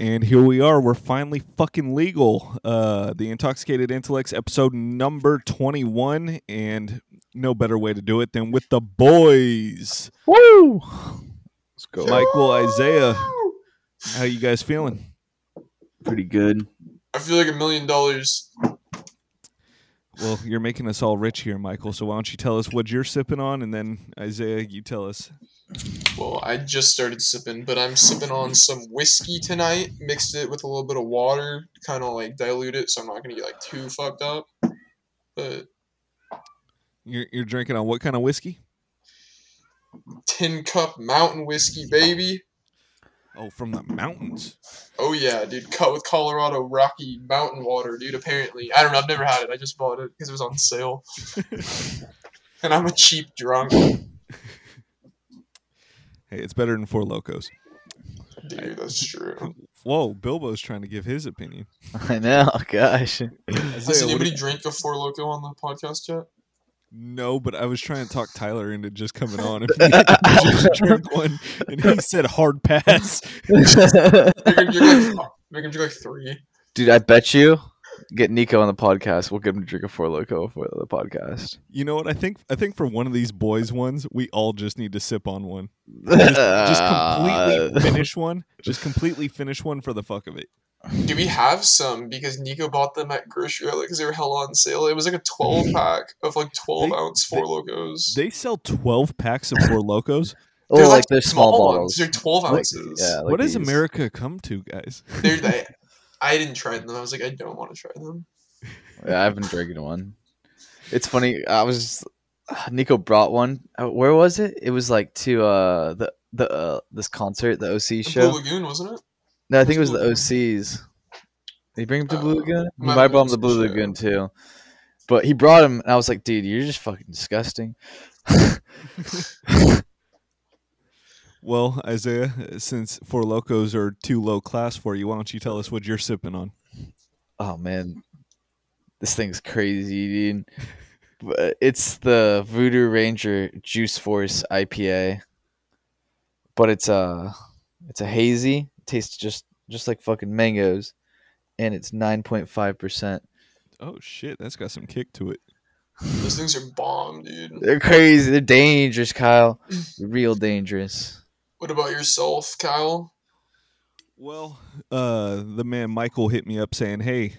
And here we are. We're finally fucking legal. Uh, the Intoxicated Intellects episode number 21. And no better way to do it than with the boys. Woo! Let's go. Michael, Isaiah. How you guys feeling? Pretty good. I feel like a million dollars. Well, you're making us all rich here, Michael. So why don't you tell us what you're sipping on, and then Isaiah, you tell us. Well, I just started sipping, but I'm sipping on some whiskey tonight. Mixed it with a little bit of water, kind of like dilute it, so I'm not gonna get like too fucked up. But You're you're drinking on what kind of whiskey? tin cup mountain whiskey, baby. Oh, from the mountains. Oh yeah, dude, cut with Colorado Rocky Mountain water, dude. Apparently, I don't know. I've never had it. I just bought it because it was on sale. and I'm a cheap drunk, Hey, it's better than Four Locos. dude. That's true. Whoa, Bilbo's trying to give his opinion. I know, gosh. Has what do anybody you- drank a Four Loco on the podcast yet? No, but I was trying to talk Tyler into just coming on and being able to just drink one, and he said hard pass. Make him drink like, make him drink like three. Dude, I bet you get Nico on the podcast. We'll get him to drink a Four Loco for the podcast. You know what? I think I think for one of these boys ones, we all just need to sip on one. Just, just completely finish one. Just completely finish one for the fuck of it. Do we have some? Because Nico bought them at grocery outlet because they were hell on sale. It was like a 12 mm. pack of like 12 They- ounce Four Locos. They sell twelve packs of Four Locos. Oh, They're like, they're small, ones. bottles. They're 12 Like- ounces. yeah, like what does these. America come to, guys? They're, they, I didn't try them. I was like, I don't want to try them. Yeah, I've been drinking one. It's funny. I was Nico brought one. Uh, Where was it? It was like to uh the the uh, this concert, the OC The show. Blue Lagoon, wasn't it? No, I think it was Blue the Lagoon? OCs. Did he bring him to Blue Uh, Lagoon? He might brought him to Blue. Lagoon too. But he brought him, and I was like, dude, you're just fucking disgusting. Well, Isaiah, since Four Locos are too low class for you, why don't you tell us what you're sipping on? oh man, this thing's crazy, dude. But it's the Voodoo Ranger Juice Force IPA, but it's a it's a hazy. It tastes just just like fucking mangoes, and it's nine point five percent. Oh shit, that's got some kick to it. Those things are bomb, dude. They're crazy. They're dangerous, Kyle. Real dangerous. What about yourself, Kyle? Well, uh, the man Michael hit me up saying, "Hey,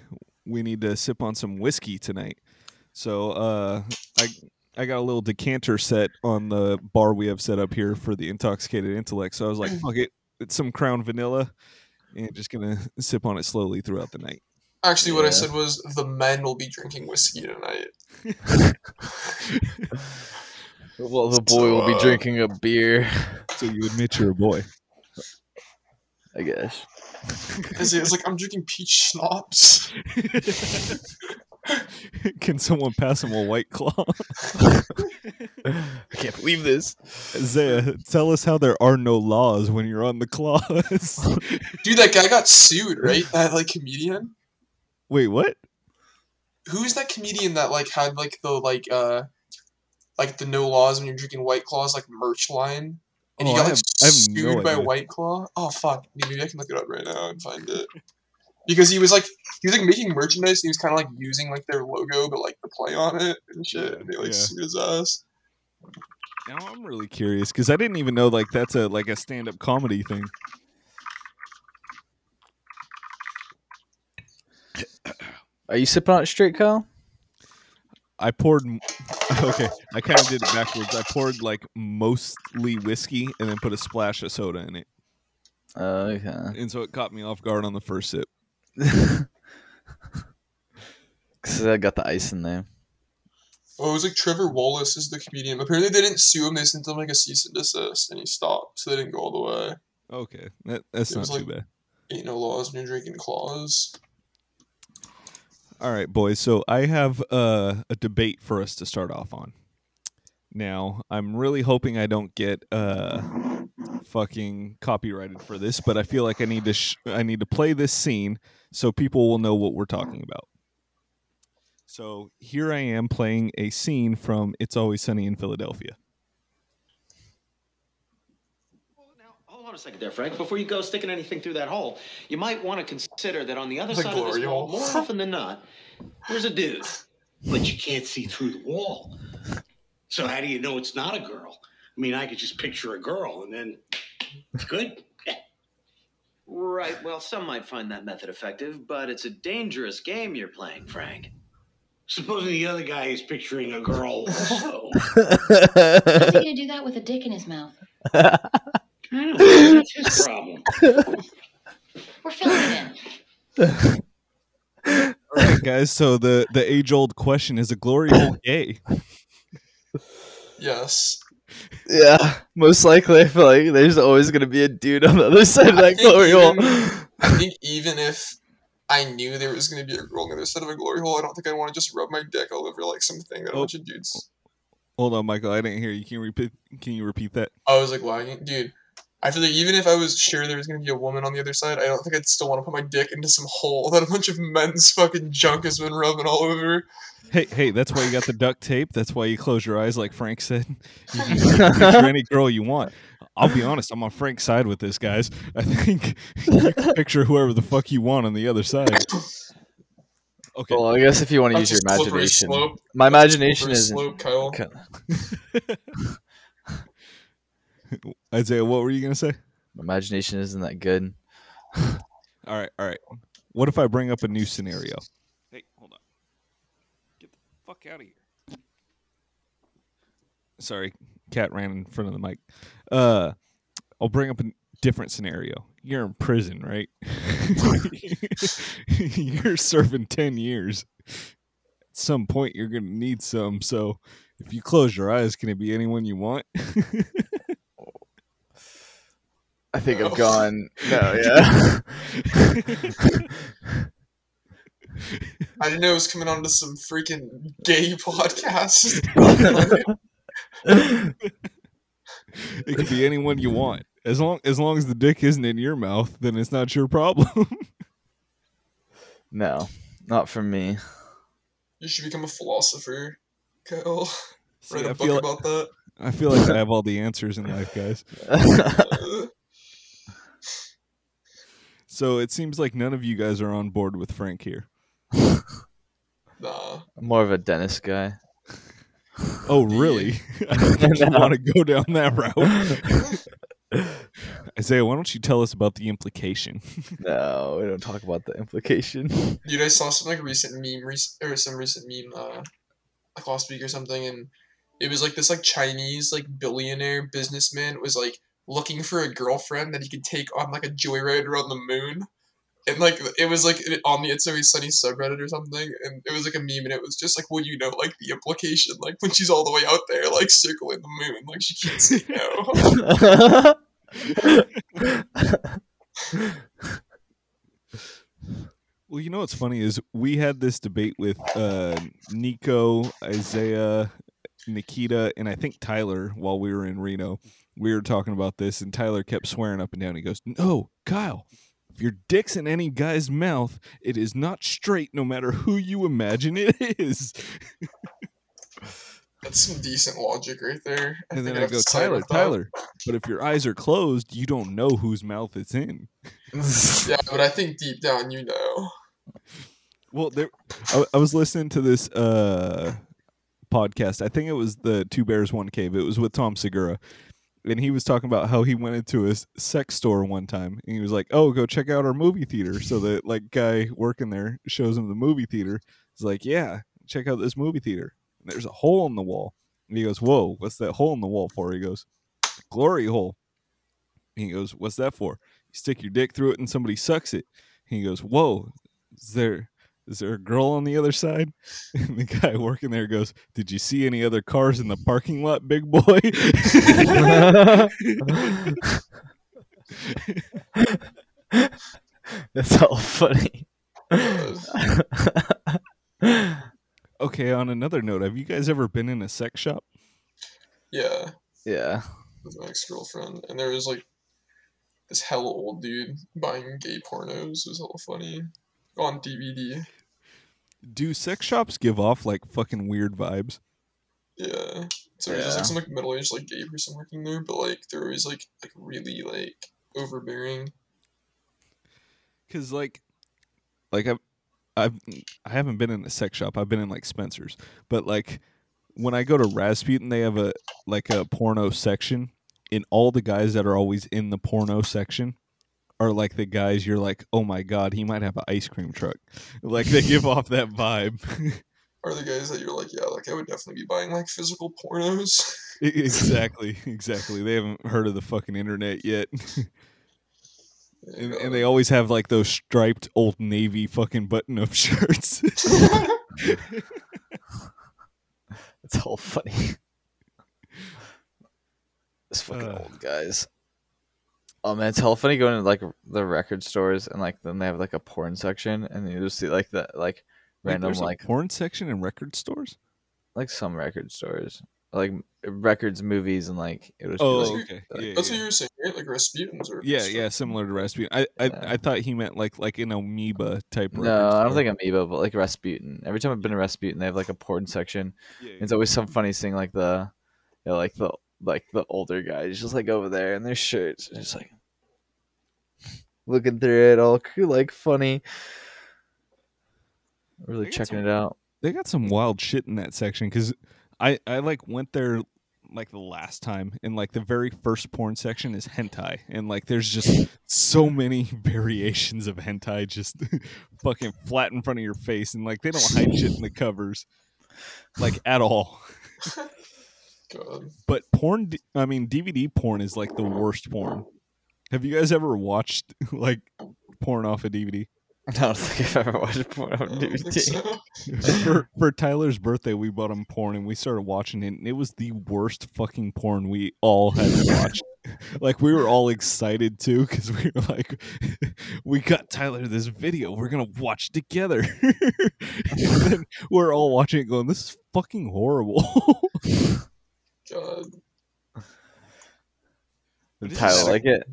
we need to sip on some whiskey tonight." So, uh, I I got a little decanter set on the bar we have set up here for the intoxicated intellect. So I was like, "Fuck it, it's some Crown Vanilla," and just gonna sip on it slowly throughout the night. Actually, what I said was the men will be drinking whiskey tonight. Well, the boy will be drinking a beer, So you admit you're a boy. I guess. Because it's like, I'm drinking peach schnapps. Can someone pass him a white claw? I can't believe this. Isaiah, tell us how there are no laws when you're on the claws. Dude, that guy got sued, right? That, like, comedian? Wait, what? Who's that comedian that, like, had, like, the, like, uh, like, the no laws when you're drinking White Claws, like, merch line? And he Oh, got, I like, have- I have sued no by idea. White Claw? Oh, fuck. Maybe I can look it up right now and find it. Because he was, like, he was, like, making merchandise, and he was kind of, like, using, like, their logo, but, like, the play on it and shit. And they, like, Yeah. sued his ass. Now I'm really curious because I didn't even know like that's a like a stand up comedy thing. Are you sipping on it straight, Kyle? I poured. Okay, I kind of did it backwards. I poured like mostly whiskey and then put a splash of soda in it, Oh, okay. and so it caught me off guard on the first sip. Because I got the ice in there. Oh, it was like Trevor Wallace is the comedian. Apparently, they didn't sue him. They sent him like a cease and desist, and he stopped. So they didn't go all the way. Okay, that, that's It not was too like- bad. Ain't no laws when you're drinking claws. All right, boys. So I have uh, a debate for us to start off on. Now, I'm really hoping I don't get uh, fucking copyrighted for this, but I feel like I need to sh- I need to play this scene so people will know what we're talking about. So here I am playing a scene from It's Always Sunny in Philadelphia. Well, now, hold on a second there, Frank. Before you go sticking anything through that hole, you might want to consider that on the other The side of this wall, more often than not, there's a dude. But you can't see through the wall. So how do you know it's not a girl? I mean, I could just picture a girl and then it's good. Right. Well, some might find that method effective, but it's a dangerous game you're playing, Frank. Supposing the other guy is picturing a girl also. How's he gonna do that with a dick in his mouth? I know. That's his problem. We're filling it in. All right, guys. So the the age old question is: a glory hole gay? Yes. yeah, most likely. I feel like there's always gonna be a dude on the other side of I that think glory hole. even- I think even if I knew there was going to be a girl on the other side of a glory hole, I don't think I'd want to just rub my dick all over like something that a Oh. bunch of dudes. Hold on, Michael. I didn't hear you. Can you repeat? Can you repeat that? I was like lagging, dude. I feel like even if I was sure there was going to be a woman on the other side, I don't think I'd still want to put my dick into some hole that a bunch of men's fucking junk has been rubbing all over. Hey, hey, that's why you got the duct tape. That's why you close your eyes, like Frank said. You can picture any girl you want. I'll be honest, I'm on Frank's side with this, guys. I think you can picture whoever the fuck you want on the other side. Okay. Well, I guess if you want to use your imagination, slope. my imagination isn't. slope, Kyle. Okay. Isaiah, what were you gonna say? My imagination isn't that good. All right, all right. What if I bring up a new scenario? Hey, hold on. Get the fuck out of here. Sorry, cat ran in front of the mic. Uh, I'll bring up a different scenario. You're in prison, right? you're serving 10 years. At some point, you're going to need some. So if you close your eyes, can it be anyone you want? I think No. I've gone. No, yeah. I didn't know it was coming on to some freaking gay podcast. it could be anyone you want. As long as long as the dick isn't in your mouth, then it's not your problem. no, not for me. you should become a philosopher, Kyle. See, Write I a book feel about that. I feel like I have all the answers in life, guys. So it seems like none of you guys are on board with Frank here. nah. I'm more of a dentist guy. Oh, really? I don't want to go down that route. Isaiah, why don't you tell us about the implication? No, we don't talk about the implication. Dude, I saw some like recent meme, rec- or some recent meme, uh, like last week or something, and it was like this like Chinese like billionaire businessman was like looking for a girlfriend that he could take on like a joyride around the moon, and like it was like on the It's Always Sunny subreddit or something, and it was like a meme, and it was just like, well, you know, like the implication, like when she's all the way out there, like circling the moon, like she can't say no. Well, you know what's funny is we had this debate with uh, Nico, Isaiah, Nikita, and I think Tyler while we were in Reno. We were talking about this, and Tyler kept swearing up and down. He goes, "No, Kyle, if your dick's in any guy's mouth, it is not straight, no matter who you imagine it is." That's some decent logic right there. I And then think I go, Tyler. Tyler, but if your eyes are closed, you don't know whose mouth it's in. Yeah, but I think deep down you know. Well, there, I, I was listening to this uh, podcast. I think it was the Two Bears One Cave. It was with Tom Segura, and he was talking about how he went into a sex store one time, and he was like, "Oh, go check out our movie theater." So the like guy working there shows him the movie theater. He's like, "Yeah, check out this movie theater." And there's a hole in the wall, and he goes, "Whoa, what's that hole in the wall for?" He goes, "Glory hole." And he goes, "What's that for?" You stick your dick through it, and somebody sucks it. And he goes, "Whoa, is there?" Is there a girl on the other side? And the guy working there goes, Did you see any other cars in the parking lot, big boy? That's all funny. okay, on another note, have you guys ever been in a sex shop? Yeah, yeah. with my ex girlfriend, and there was like this hella old dude buying gay pornos. It was hella funny on DVD. Do sex shops give off like fucking weird vibes? Yeah, so there's just like some like middle aged like gay person working there, but like they're always like like really like overbearing. Cause like, like I've, I've, I haven't been in a sex shop. I've been in like Spencer's, but like when I go to Rasputin, they have a like a porno section, and all the guys that are always in the porno section are like the guys you're like, oh my god, he might have an ice cream truck. Like they give off that vibe. Are the guys that you're like, yeah, like I would definitely be buying like physical pornos. Exactly, exactly. They haven't heard of the fucking internet yet. And, and they always have like those striped old navy fucking button up shirts. It's all funny. This fucking Uh. old guys. Oh man, it's hella funny going to like the record stores and like then they have like a porn section and you just see like the like Wait, random there's a like porn section in record stores. like some record stores like records, movies, and like it was. Oh, like, okay. like- Yeah, That's yeah. what you were saying, right? Like Rasputin's or Yeah, yeah, similar to Rasputin. I, I, Yeah. I thought he meant like like an amoeba type. record No, I don't store. think Amoeba, but like Rasputin. Every time I've been to Rasputin, they have like a porn section. Yeah, It's always some funny thing, like the, you know, like the like the older guys just like over there in their shirts, just like looking through it, all like funny. Really checking some- it out. they got some wild shit in that section because I I like went there like the last time and like the very first porn section is hentai and like there's just so many variations of hentai just fucking flat in front of your face and like they don't hide shit in the covers like at all God. but porn I mean dvd porn is like the worst porn have you guys ever watched like porn off a dvd I don't think I've ever watched porn on I DVD. so. for, for Tyler's birthday, we bought him porn and we started watching it, and it was the worst fucking porn we all had watched. like we were all excited too because we were like, we got Tyler this video, we're gonna watch together. and then we're all watching it, going, "This is fucking horrible." God. This is Tyler like it.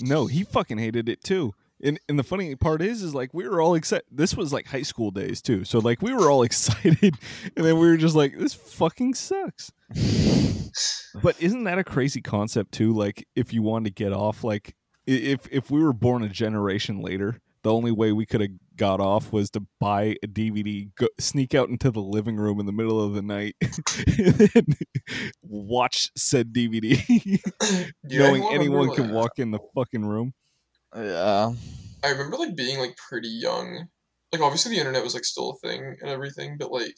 no, he fucking hated it too. And and the funny part is, is like we were all excited. This was like high school days too, so like we were all excited, and then we were just like, "This fucking sucks." But isn't that a crazy concept too? Like, if you wanted to get off, like, if if we were born a generation later, the only way we could have got off was to buy a DVD, go, sneak out into the living room in the middle of the night, and watch said DVD, knowing remember, anyone like- can walk in the fucking room. Yeah. I remember like being like pretty young. Like obviously the internet was like still a thing and everything, but like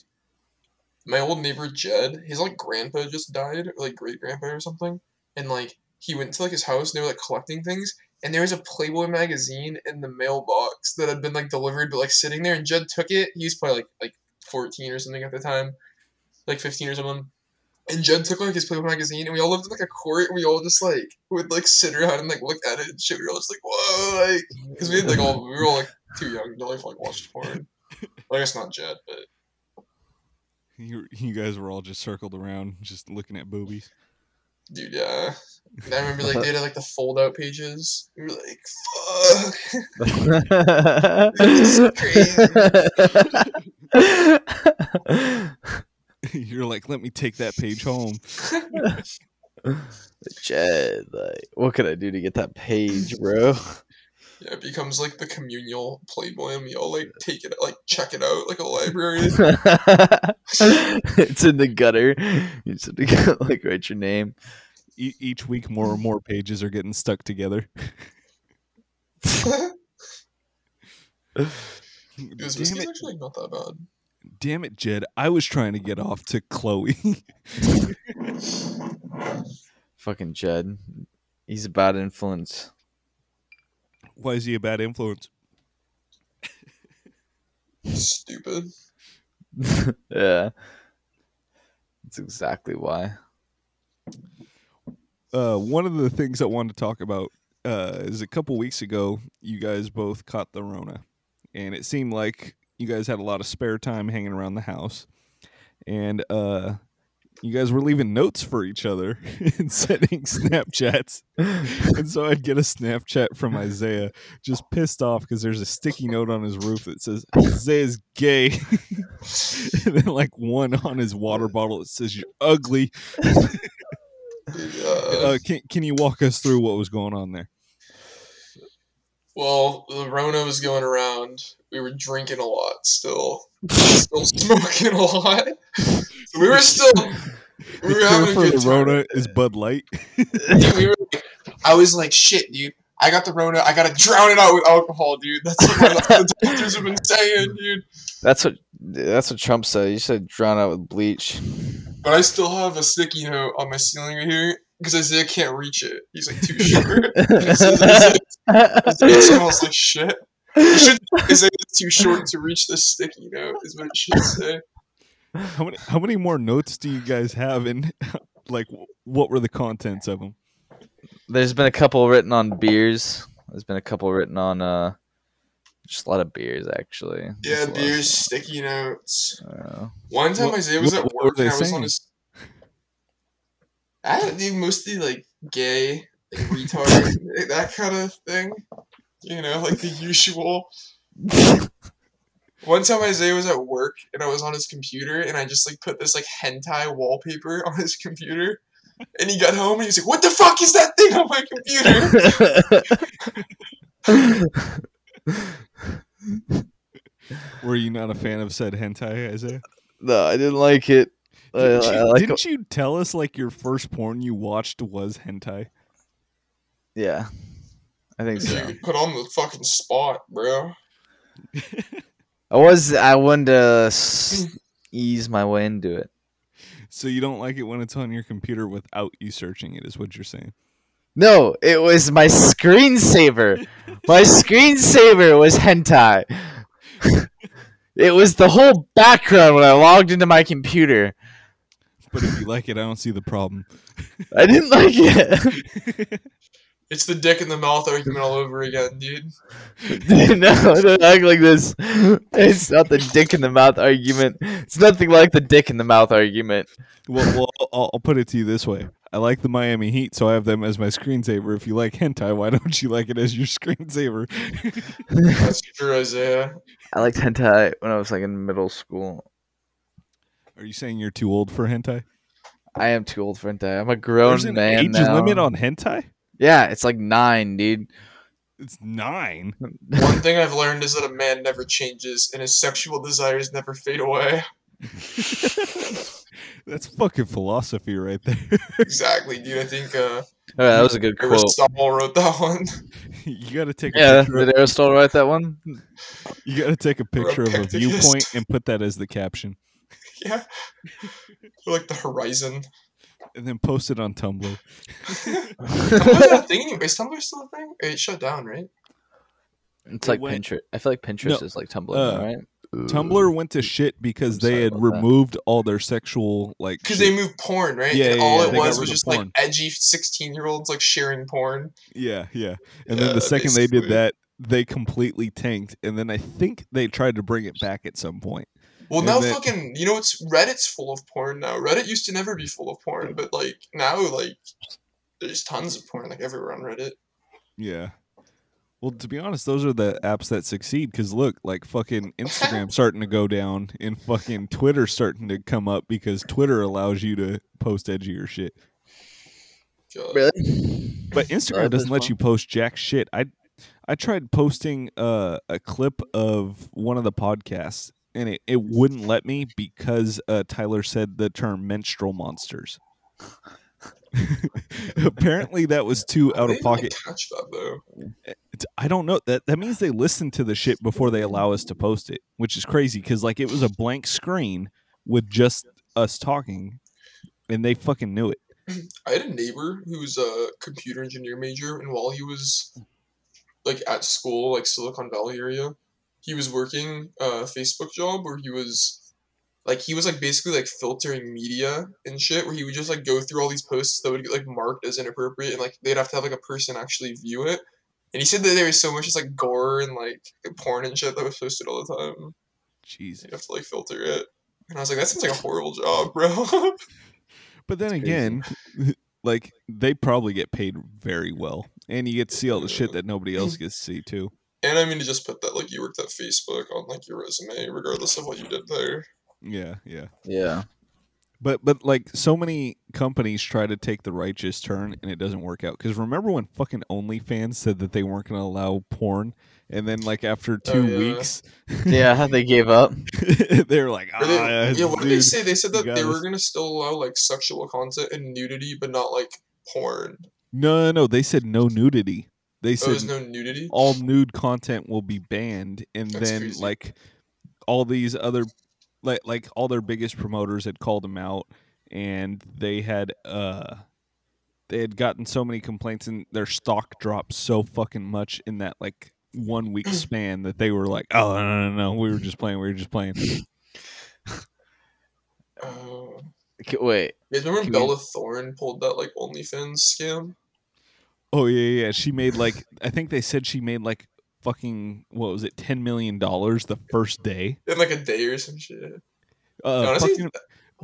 my old neighbor Jed, his like grandpa just died, or like great grandpa or something, and like he went to like his house and they were like collecting things, and there was a Playboy magazine in the mailbox that had been like delivered, but like sitting there, and Jed took it. He was probably like like fourteen or something at the time, like fifteen or something. And Jed took like his Playboy magazine, and we all lived in like a court, and we all just like would like sit around and like look at it and shit. We were all just like, whoa, like because we had like all we were all like too young to like like watch porn. Well, I guess not Jed, but You, you guys were all just circled around, just looking at boobies. Dude, yeah. And I remember like they had like the fold out pages. We were like, fuck. You're like, let me take that page home. Jed, like, what can I do to get that page, bro? Yeah, it becomes like the communal Playboy, and we all like take it, like check it out, like a library. it's in the gutter. You just have to like write your name. E- each week, more and more pages are getting stuck together. This damn whiskey's it, actually not that bad. damn it, Jed! I was trying to get off to Chloe. Fucking Jed. He's a bad influence. Why is he a bad influence? Stupid. yeah. That's exactly why. Uh, one of the things I wanted to talk about uh, is a couple weeks ago, you guys both caught the Rona, and it seemed like you guys had a lot of spare time hanging around the house, and uh, you guys were leaving notes for each other and sending Snapchats. and so I'd get a Snapchat from Isaiah, just pissed off because there's a sticky note on his roof that says Isaiah's gay, and then like one on his water bottle that says you're ugly. Uh, Uh, can can you walk us through what was going on there? Well, the Rona was going around. We were drinking a lot still. Still smoking a lot. So we were still we The were cure having a for good the time. Rona is Bud Light. Dude, we were like, I was like, shit, dude. I got the Rona. I gotta drown it out with alcohol, dude. That's what the doctors have been saying, dude. That's what that's what Trump said. You said drown out with bleach. But I still have a sticky note on my ceiling right here because Isaiah can't reach it. He's like too short. It says Isaiah- Isaiah smells like shit. It should Isaiah's too short to reach the sticky note. Is what it should say. How many how many more notes do you guys have and like what were the contents of them? There's been a couple written on beers. There's been a couple written on uh just a lot of beers actually. Yeah, Just a lot of beers, sticky notes. Uh, One time What- Isaiah was what- at what were work they and I was saying? on his. I don't know, mostly like gay, like retard, that kind of thing. You know, like the usual. One time Isaiah was at work and I was on his computer and I just like put this like hentai wallpaper on his computer. And he got home and he was like, "What the fuck is that thing on my computer?" Were you not a fan of said hentai, Isaiah? no, I didn't like it. Uh, I, Didn't, uh, you, like didn't uh, you tell us like your first porn you watched was hentai? yeah, I think so. You put on the fucking spot, bro. I was I wanted to ease my way into it. So you don't like it when it's on your computer without you searching it, is what you're saying? No, it was my screensaver. My screensaver was hentai. it was the whole background when I logged into my computer. But if you like it, I don't see the problem. I didn't like it. It's the dick in the mouth argument all over again, dude. no, don't act like this. It's not the dick in the mouth argument. It's nothing like the dick in the mouth argument. Well, well I'll, I'll put it to you this way: I like the Miami Heat, so I have them as my screensaver. If you like hentai, why don't you like it as your screensaver? That's true, Isaiah. I liked hentai when I was like in middle school. Are you saying you're too old for hentai? I am too old for hentai. I'm a grown There's an man age now. limit on hentai. yeah, it's like nine, dude. It's nine. One thing I've learned is that a man never changes and his sexual desires never fade away. That's fucking philosophy right there. Exactly, dude. I think uh, Oh, that was a good quote. Aristotle wrote that one. you got to take a Yeah, picture. Of, did Aristotle write that one? you got to take a picture of a viewpoint and put that as the caption, yeah. Or like the horizon. and then post it on Tumblr. Tumblr's a thing anymore. Is Tumblr still a thing? It shut down, right? It's It like went- Pinterest. I feel like Pinterest No, is like Tumblr, uh, right? Tumblr went to shit because I'm they had about that. removed all their sexual like. Because they moved porn, right? Yeah, and yeah, all yeah, it was was of just like edgy sixteen-year-olds like sharing porn. Yeah, yeah. And Yeah, then the second they did that, they completely tanked. And then I think they tried to bring it back at some point. Well, And now then- fucking, you know, it's Reddit's full of porn now. Reddit used to never be full of porn, but like now, like there's tons of porn like everywhere on Reddit. Yeah. Well, to be honest, those are the apps that succeed. Because look, like fucking Instagram starting to go down, and fucking Twitter starting to come up because Twitter allows you to post edgier shit. Really? But Instagram doesn't let you post jack shit. I I tried posting uh, a clip of one of the podcasts, and it, it wouldn't let me because uh, Tyler said the term menstrual monsters. Apparently, that was too out of pocket. catch that though. I don't know. That that means they listen to the shit before they allow us to post it, which is crazy because like it was a blank screen with just us talking, and they fucking knew it. I had a neighbor who was a computer engineer major, and while he was like at school, like Silicon Valley area, he was working a Facebook job where he was like he was like basically like filtering media and shit, where he would just like go through all these posts that would get like marked as inappropriate, and like they'd have to have like a person actually view it. And he said that there was so much just like gore and like porn and shit that was posted all the time. Jeez. You have to like filter it. And I was like, that sounds like a horrible job, bro. But then again, like they probably get paid very well, and you get to see all the shit that nobody else gets to see too. And I mean to just put that like you worked at Facebook on like your resume, regardless of what you did there. Yeah, yeah. Yeah. But but like so many companies try to take the righteous turn and it doesn't work out. Because remember when fucking OnlyFans said that they weren't going to allow porn, and then like after Oh, two yeah. weeks, Yeah, they gave up. they were like, ah, they- yeah, what did they say? They said that they were gonna still allow like sexual content and nudity, but not like porn. No, no, no. They said no nudity. They Oh, said there's no nudity. all nude content will be banned and That's then crazy. like all these other like like all their biggest promoters had called them out and they had uh they had gotten so many complaints and their stock dropped so fucking much in that like one week span that they were like oh no no no, no we were just playing we were just playing Uh, K- Wait, you guys remember Can we- Bella Thorne pulled that like OnlyFans scam? Oh yeah yeah she made like i think they said she made like fucking what was it 10 million dollars the first day In like a day or some shit. uh honestly, fucking-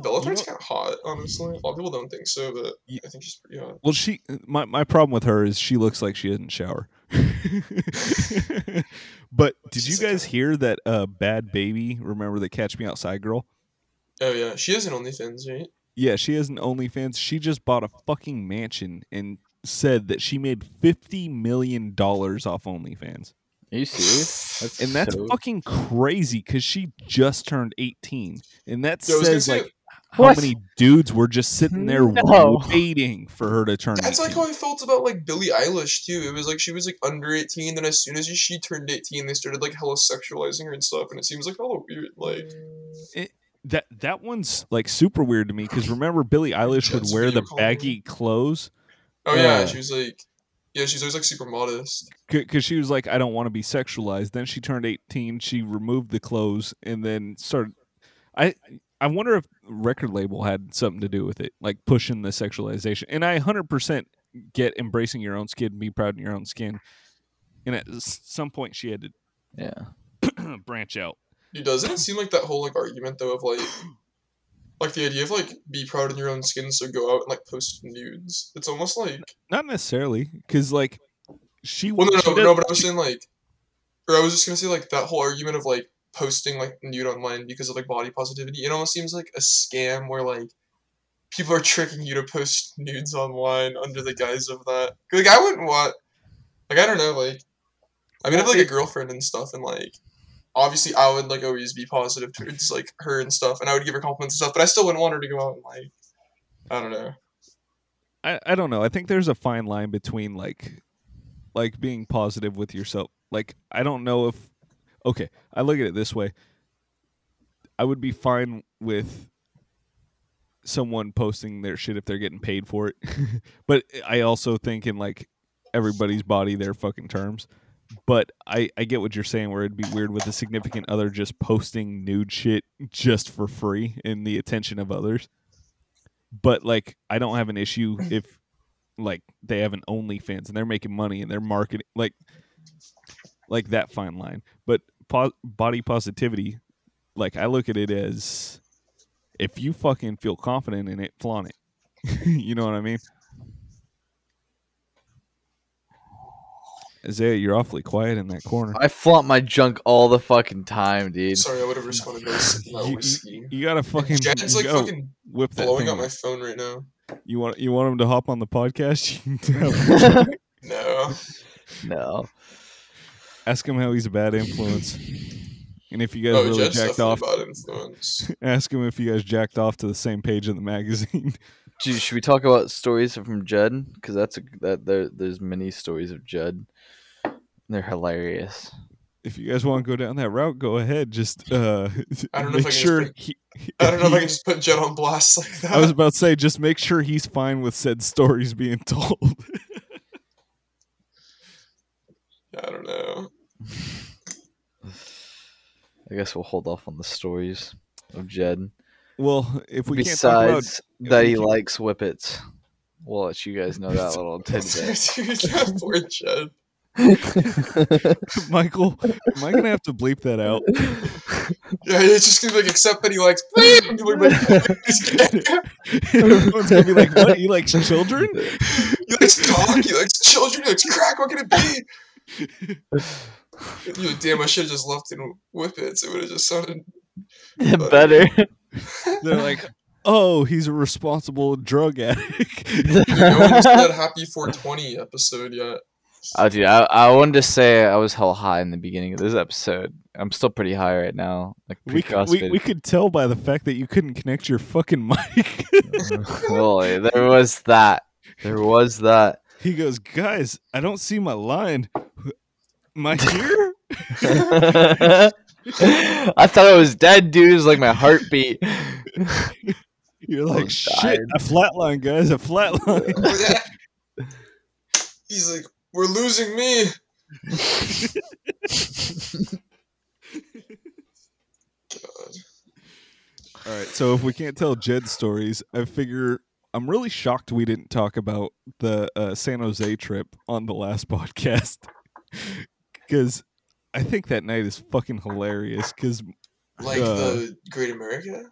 Bella you Thorne's know- kind of hot, honestly. A lot of people don't think so, but I think she's pretty hot. Well, she my my problem with her is she looks like she doesn't shower. but did you She's like guys hear that uh Bhad Bhabie? Remember the Catch Me Outside girl? Oh yeah, she has an OnlyFans, right? Yeah, she has an OnlyFans. She just bought a fucking mansion and said that she made fifty million dollars off OnlyFans, are you serious? That's and that's so- fucking crazy because she just turned eighteen, and that Yeah, I was gonna says say- like how What? many dudes were just sitting there No. waiting for her to turn. That's like how I felt about like Billie Eilish too. It was like she was like under eighteen, then as soon as she turned eighteen, they started like hella sexualizing her and stuff, and it seems like hella weird. Like it, that that one's like super weird to me because remember Billie Eilish would wear the baggy clothes oh yeah, Yeah. she was like, yeah, she's always like super modest. because she was like I don't want to be sexualized. Then she turned eighteen, she removed the clothes and then started. I I wonder if record label had something to do with it, like pushing the sexualization. And I hundred percent get embracing your own skin, be proud in your own skin. And at some point, she had to yeah. branch out. Dude, doesn't it seem like that whole like argument though of like, like the idea of like be proud in your own skin, so go out and like post nudes. It's almost like Not necessarily, because like she. well, no, no, does- no, but I was saying like, or I was just gonna say like that whole argument of like posting like nude online because of like body positivity. It almost seems like a scam where like people are tricking you to post nudes online under the guise of that. Like I wouldn't want, like I don't know, like I mean I have like a girlfriend and stuff, and like obviously I would like always be positive towards like her and stuff, and I would give her compliments and stuff, but I still wouldn't want her to go out and like I don't know. I, I don't know. I think there's a fine line between like like being positive with yourself. Like I don't know if okay, I look at it this way. I would be fine with someone posting their shit if they're getting paid for it. but I also think in like everybody's body their fucking terms. But I, I get what you're saying where it'd be weird with a significant other just posting nude shit just for free in the attention of others. But like I don't have an issue if like they have an OnlyFans and they're making money and they're marketing like like that fine line. But po- body positivity, like I look at it as if you fucking feel confident in it, flaunt it. you know what I mean? Isaiah, you're awfully quiet in that corner. I flaunt my junk all the fucking time, dude. Sorry, I would have responded by s- You, my you- whiskey. you gotta fucking Jed's you like gotta fucking whip that blowing thing. up my phone right now. You want you want him to hop on the podcast? You can No. no. ask him how he's a bad influence, and if you guys Oh, really Jed's jacked off. bad influence. Ask him if you guys jacked off to the same page in the magazine. Dude, should we talk about stories from Judd? Because that's a that there. There's many stories of Judd. They're hilarious. if you guys want to go down that route, go ahead. Just uh, I don't know if make I can sure. put- he, I don't know if I can just put Jed on blast like that. I was about to say, just make sure he's fine with said stories being told. I don't know. I guess we'll hold off on the stories of Jed. well, if we can't talk about Besides that, we he can't- likes whippets. We'll let you guys know that little tidbit. Dude, poor Jed. Michael, am I gonna have to bleep that out? Yeah, it's just gonna be like, except that he likes. And people are like, Everyone's gonna be like, "What? He likes children?" he likes cock, he likes children, he likes crack. What can it be? You're like, damn, I should have just left in whippets. It It would have just sounded. Better. They're like, oh, he's a responsible drug addict. no one has that happy 420 episode yet. Oh, dude, I, I wanted to say I was hell high in the beginning of this episode. I'm still pretty high right now. Like we, could, we, we could tell by the fact that you couldn't connect your fucking mic. well, there was that. There was that. he goes, guys, I don't see my line. Am I here? I thought I was dead, dude. It was like my heartbeat. You're like, shit, died. a flatline, guys, a flatline. He's like, we're losing me. God. All right, so if we can't tell Jed stories, I figure I'm really shocked we didn't talk about the uh, San Jose trip on the last podcast because I think that night is fucking hilarious. Because Like Uh, the Great America?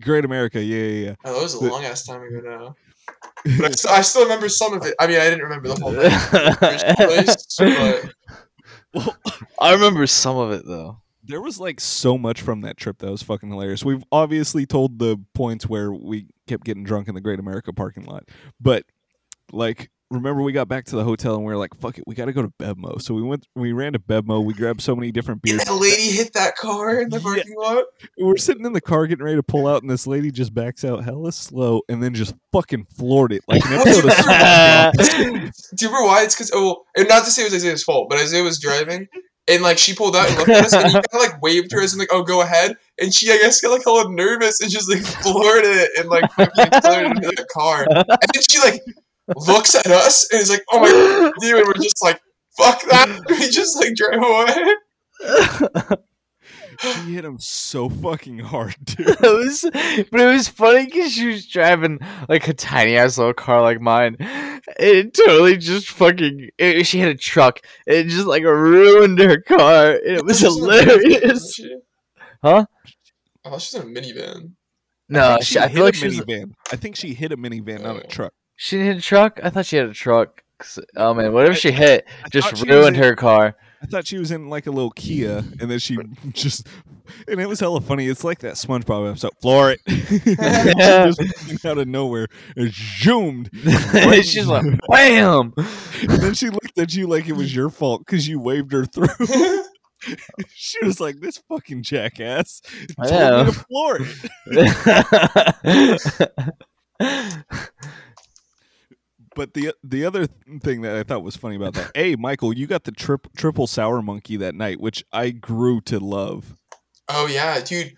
Great America, yeah, yeah, Oh, that was a The- long ass time ago now. Yeah. But I, st- I still remember some of it. I mean, I didn't remember the whole thing. in the first place, but well, I remember some of it though. there was like so much from that trip that was fucking hilarious. We've obviously told the points where we kept getting drunk in the Great America parking lot, but like remember we got back to the hotel and we were like, "Fuck it, we got to go to Bevmo." So we went, we ran to Bevmo. We grabbed so many different and beers. that lady hit that car in the Yeah. parking lot. We're sitting in the car getting ready to pull out, and this lady just backs out hella slow and then just fucking floored it like an episode of SpongeBob. Do you remember why? It's because oh, and not to say it was Isaiah's fault, but Isaiah was driving, and like she pulled out and looked at us, and he kind of like waved her as in like, "Oh, go ahead," and she I guess got like hella nervous and just like floored it and like fucking exploded into the car, and then she like looks at us and is like, "Oh my god," and we're just like, "Fuck that!" we just like drive away. She hit him so fucking hard, dude. it was, but it was funny because she was driving like a tiny ass little car like mine. It totally just fucking. It, she hit a truck. It just like ruined her car. It was She in a minivan, hilarious. Huh? Oh, I thought she was in a minivan. No, think she, I hit feel like a she was, minivan. I think she hit a minivan, not a Oh. truck. She didn't hit a truck. I thought she had a truck. Oh man, whatever I- she hit I just ruined in- her car. I thought she was in like a little Kia, and then she just, and it was hella funny. It's like that SpongeBob episode, floor it, just out of nowhere and zoomed. She's like, wham! And then she looked at you like it was your fault because you waved her through. she was like, "This fucking jackass told me to floor it." But the the other thing that I thought was funny about that, hey, Michael, you got the trip, triple sour monkey that night, which I grew to love. Oh yeah, dude.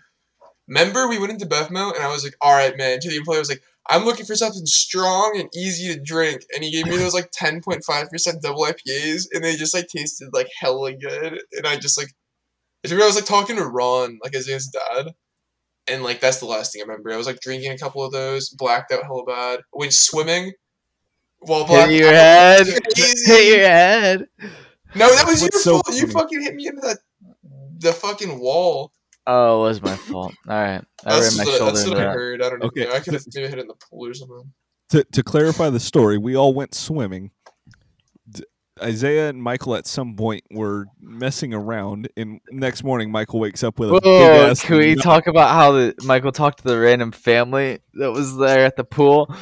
Remember we went into Bevmo and I was like, all right, man. To the employee, I was like, I'm looking for something strong and easy to drink, and he gave me those like 10.5 percent double IPAs, and they just like tasted like hella good. And I just like, I was like talking to Ron, like as Isaiah's dad, and like that's the last thing I remember. I was like drinking a couple of those, blacked out hella bad, went swimming. While blacked hit your out. head. Crazy. Hit your head. No, that was your so fault. You fucking hit me into that the fucking wall. Oh, it was my fault. All right, I That's, ran my the- shoulder that's what I that. heard. I don't know. Okay. I could have maybe hit in the pool or something. To to clarify the story, we all went swimming. D- Isaiah and Michael at some point were messing around, and next morning Michael wakes up with a big Whoa, ass. can we nut- talk about how the Michael talked to the random family that was there at the pool?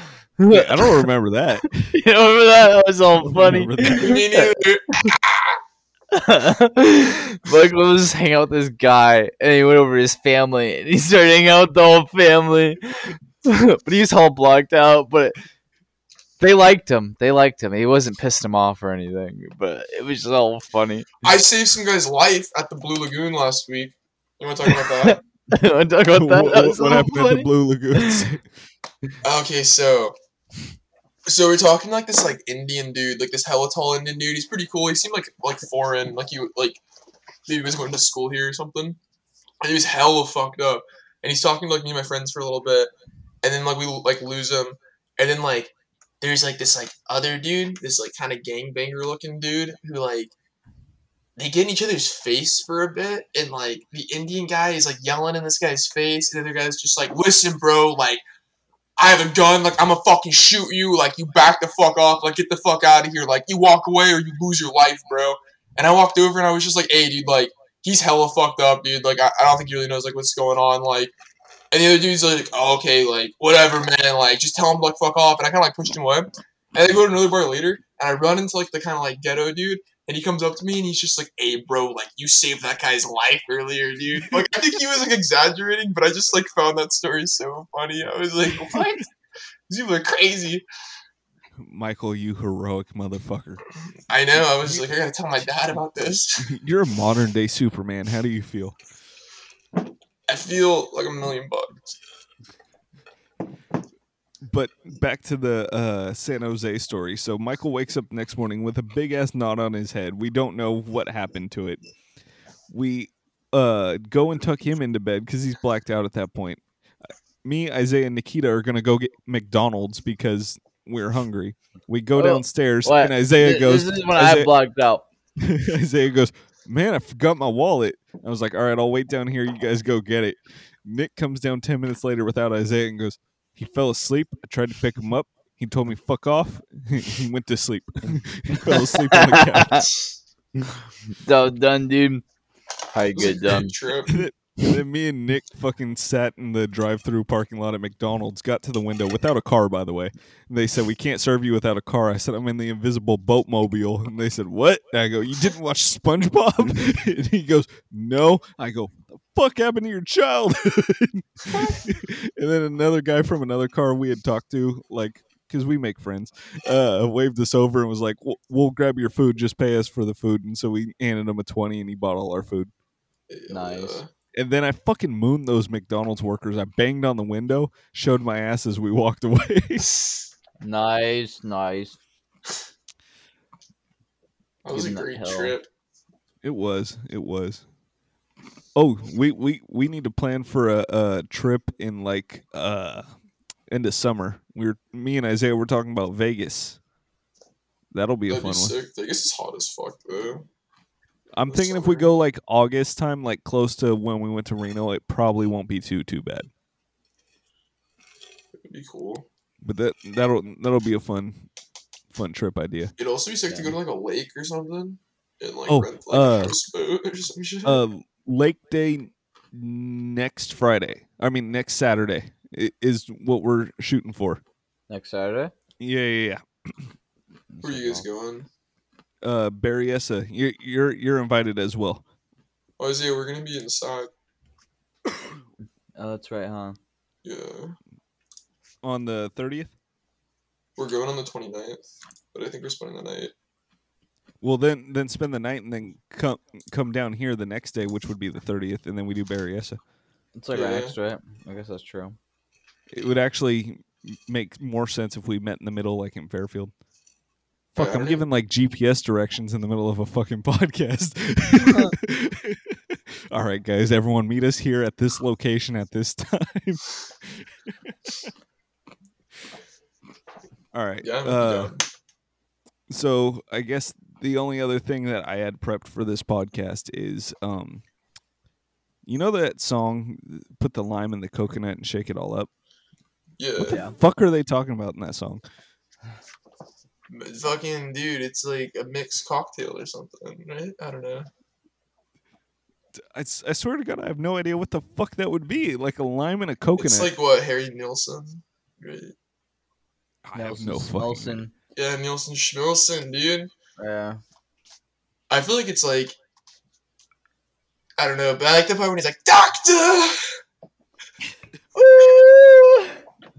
Yeah, I don't remember that. you remember that? That was all funny. remember that. Me neither. Michael was hanging out with this guy, and he went over to his family, and he started hanging out with the whole family. but he was all blocked out. But they liked him. They liked him. He wasn't pissed him off or anything. But it was just all funny. I saved some guy's life at the Blue Lagoon last week. You want to talk about that? You wanna talk about that? what That what all happened at the Blue Lagoons? okay, so so we're talking like this like Indian dude, like this hella tall Indian dude. He's pretty cool. He seemed like like foreign, like you like maybe he was going to school here or something. And he was hella fucked up. And he's talking to like me and my friends for a little bit, and then like we like lose him, and then like there's like this like other dude, this like kind of gangbanger looking dude who like they get in each other's face for a bit, and like the Indian guy is like yelling in this guy's face, and the other guy's just like, "Listen, bro, like I have a gun, like I'm gonna fucking shoot you, like you back the fuck off, like get the fuck out of here, like you walk away or you lose your life, bro." And I walked over and I was just like, "Hey, dude, like he's hella fucked up, dude. Like I, I don't think he really knows like what's going on, like." And the other dude's like, oh, okay, like, whatever, man. Like, just tell him, like, fuck off. And I kind of, like, pushed him away. And I go to another bar later, and I run into, like, the kind of, like, ghetto dude. And he comes up to me, and he's just like, hey, bro, like, you saved that guy's life earlier, dude. Like, I think he was, like, exaggerating, but I just, like, found that story so funny. I was like, what? These people are crazy. Michael, you heroic motherfucker. I know. I was like, I gotta tell my dad about this. You're a modern day Superman. How do you feel? I feel like a million bucks. But back to the uh, San Jose story. So Michael wakes up next morning with a big ass knot on his head. We don't know what happened to it. We uh, go and tuck him into bed because he's blacked out at that point. Me, Isaiah, and Nikita are gonna go get McDonald's because we're hungry. We go Oh, downstairs What? and Isaiah This- goes. This is when I Isaiah- blocked out. Isaiah goes, Man, I forgot my wallet. I was like, All right, I'll wait down here. You guys go get it. Nick comes down 10 minutes later without Isaiah and goes, He fell asleep. I tried to pick him up. He told me, Fuck off. he went to sleep. he fell asleep on the couch. So done, dude. How you It was get done? good trip. Then, me and Nick fucking sat in the drive through parking lot at McDonald's, got to the window without a car, by the way. And they said, We can't serve you without a car. I said, I'm in the invisible boat mobile. And they said, What? And I go, You didn't watch SpongeBob? and he goes, No. I go, the fuck happened to your child? and then another guy from another car we had talked to, like, because we make friends, uh, waved us over and was like, we'll, we'll grab your food, just pay us for the food. And so we handed him a 20 and he bought all our food. Nice. And then I fucking mooned those McDonald's workers. I banged on the window, showed my ass as we walked away. Nice, nice. that was a Give 'em that great hell. trip. it was. It was. Oh, we we we need to plan for a, a trip in like uh into summer. We are me and Isaiah were talking about Vegas. That'll be a That'd fun be one. sick. Vegas is hot as fuck, though. I'm this thinking if we go like August time, like close to when we went to Reno, it probably won't be too too bad. It'd be cool. But that that'll that'll be a fun fun trip idea. It'd also be sick to go to like a lake or something and like Oh, rent like uh, a houseboat or some shit. Uh, Lake Day next Friday. I mean next Saturday is what we're shooting for. Next Saturday. Yeah, yeah, yeah. Where are you guys going? Uh, Berryessa, you're you're you're invited as well. Oh, Isaiah, we're gonna be inside. Oh, that's right, huh? Yeah. on the thirtieth. We're going on the 29th, but I think we're spending the night. Well, then then spend the night and then come come down here the next day, which would be the thirtieth, and then we do Berryessa. It's like Yeah. right next to it. I guess that's true. It would actually make more sense if we met in the middle, like in Fairfield. Fuck, I I'm giving like GPS directions in the middle of a fucking podcast. All right, guys, everyone meet us here at this location at this time. All right. Yeah, uh, so I guess the only other thing that I had prepped for this podcast is um you know that song put the lime in the coconut and shake it all up? Yeah. What the Yeah. fuck are they talking about in that song? But Fucking dude, it's like a mixed cocktail or something, right? I don't know. I, I swear to God, I have no idea what the fuck that would be. Like a lime and a coconut. It's like what Harry Nilsson, right? I have no fucking. Smelson. Yeah, Nilsson Schmilsson, dude. Yeah. I feel like it's like I don't know, but I like the part when he's like, Doctor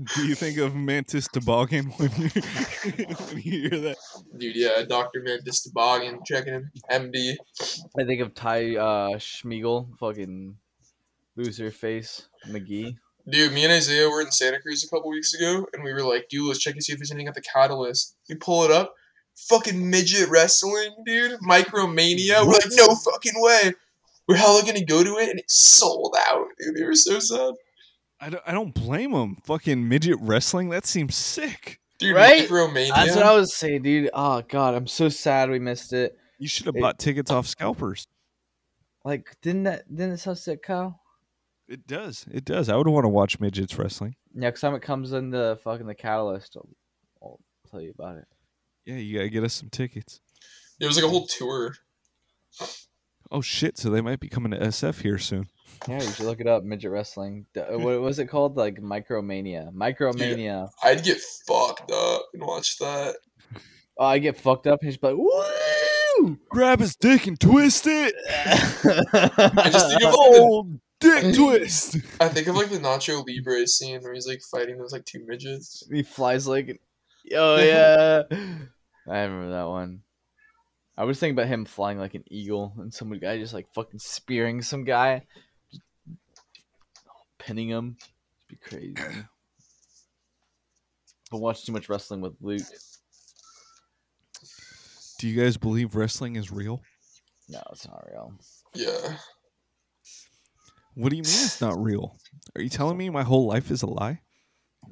Do you think of Mantis Toboggan when you when you hear that? Dude, yeah, Doctor Mantis Toboggan, checking him. MD. I think of Ty uh, Schmiegel, fucking loser face McGee. Dude, me and Isaiah were in Santa Cruz a couple weeks ago, and we were like, dude, let's check and see if there's anything at the Catalyst. We pull it up, fucking midget wrestling, dude, Micromania. We're like, no fucking way. We're hella gonna go to it, and it sold out, dude. They were so sad. I don't, I don't blame him. Fucking midget wrestling. That seems sick. Dude, Right? Micromania. That's what I was saying, dude. Oh god, I'm so sad we missed it. You should have It- bought tickets off scalpers. Like, didn't that didn't it sound sick, Kyle? It does. It does. I would want to watch midgets wrestling. Next time it comes in the fucking the catalyst, I'll, I'll tell you about it. Yeah, you gotta get us some tickets. It was like a whole tour. Oh shit! So they might be coming to SF here soon. Yeah, you should look it up. Midget wrestling. Uh, What was it called? Like Micromania. Micromania. I'd get fucked up and watch that. Oh, I get fucked up and he's like, woo! Grab his dick and twist it. I just think of like, the, Oh, dick twist. I think of like the Nacho Libre scene where he's like fighting those like two midgets. he flies like, oh yeah. I remember that one. I was thinking about him flying like an eagle and some guy just like fucking spearing some guy, just pinning him. It'd be crazy. But watch too much wrestling with Luke. Do you guys believe wrestling is real? No, it's not real. Yeah. What do you mean it's not real? Are you telling me my whole life is a lie?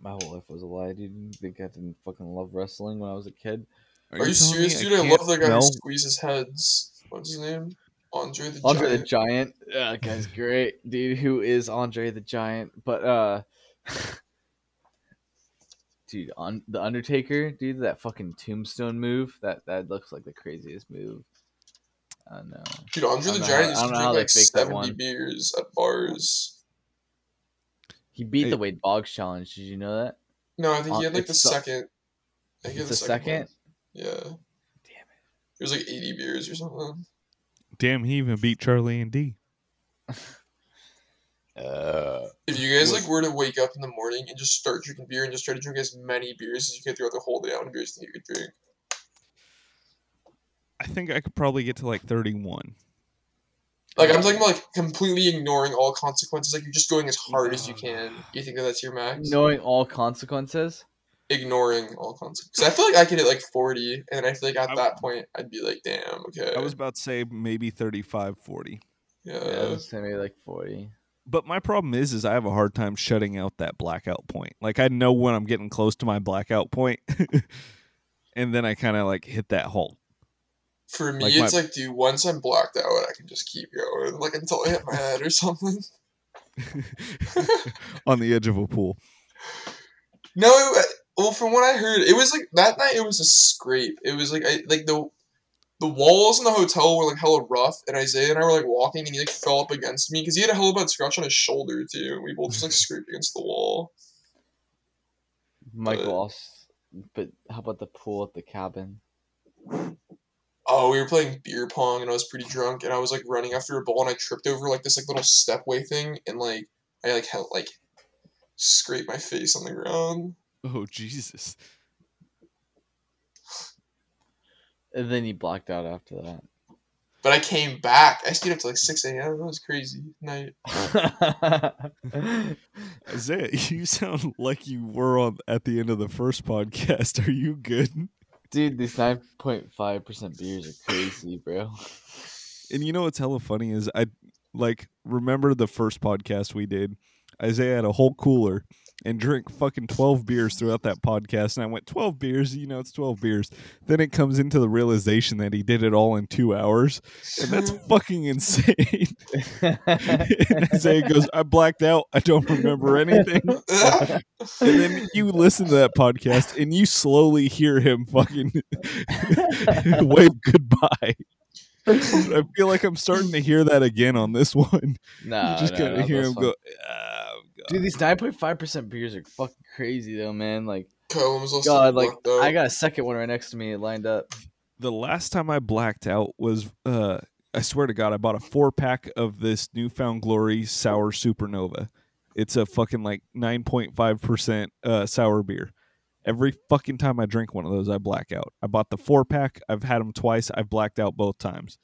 My whole life was a lie, dude. You think I didn't fucking love wrestling when I was a kid? Are, you, telling serious, dude? I, can't love the guy smell- who squeezes heads. What's his name? Andre the Andre the Giant. Giant. Yeah, that guy's great, dude. Who is Andre the Giant? But uh, dude, on the Undertaker, dude, that fucking tombstone move. That that looks like the craziest move. I don't know. Dude, Andre the Giant how- used to drink like faked that 70 one. beers at bars. He beat Hey. the Wade Boggs challenge. Did you know that? No, I think he had like the it's second. I think he had It's the second. one. Yeah. Damn it. It was like 80 beers or something. Damn, he even beat Charlie and Dee. Uh, If you guys like were to wake up in the morning and just start drinking beer and just try to drink as many beers as you can throughout the whole day, how many beers do you you could drink? I think I could probably get to like 31. Like I'm talking about like completely ignoring all consequences. Like you're just going as hard as you can. You think that that's your max? knowing all consequences. Ignoring all consequences. I feel like I could hit like 40, and I feel like at I- that point I'd be like, damn, okay. I was about to say maybe 35, 40. yeah. Yeah, it was maybe like forty. But my problem is, is I have a hard time shutting out that blackout point. Like I know when I'm getting close to my blackout point, and then I kind of like hit that halt. For me, Like it's my- like, dude, once I'm blacked out, I can just keep going, like until I hit my head or something. on the edge of a pool. No, it, well, from what I heard, it was like that night. It was a scrape. It was like I like the the walls in the hotel were like hella rough, and Isaiah and I were like walking, and he like fell up against me because he had a hella bad scratch on his shoulder too. We both just like scraped against the wall. Michael But- but how about the pool at the cabin? Oh, we were playing beer pong, and I was pretty drunk, and I was like running after a ball, and I tripped over like this like little stepway thing, and like I like held like scraped my face on the ground. Oh Jesus! And then he blacked out after that. But I came back. I stayed up to like six a.m. That was crazy night. Isaiah, you sound like you were on at the end of the first podcast. Are you good? Dude, these nine point five percent beers are crazy, bro. And you know what's hella funny is I like remember the first podcast we did. Isaiah had a whole cooler and drink fucking twelve beers throughout that podcast, and I went twelve beers. You know, it's twelve beers. Then it comes into the realization that he did it all in two hours, and that's fucking insane. and Isaiah goes, "I blacked out. I don't remember anything." And then you listen to that podcast, and you slowly hear him fucking wave goodbye. I feel like I'm starting to hear that again on this one. nah, you just no, kind no, hear him fine. go, God. Dude, these nine point five percent beers are fucking crazy though, man. Like, also God, like out. I got a second one right next to me lined up. the last time I blacked out was, uh, I swear to God, I bought a four pack of this Newfound Glory Sour Supernova. It's a fucking like 9.5% uh, sour beer. Every fucking time I drink one of those, I black out. I bought the four pack. I've had them twice. I've blacked out both times.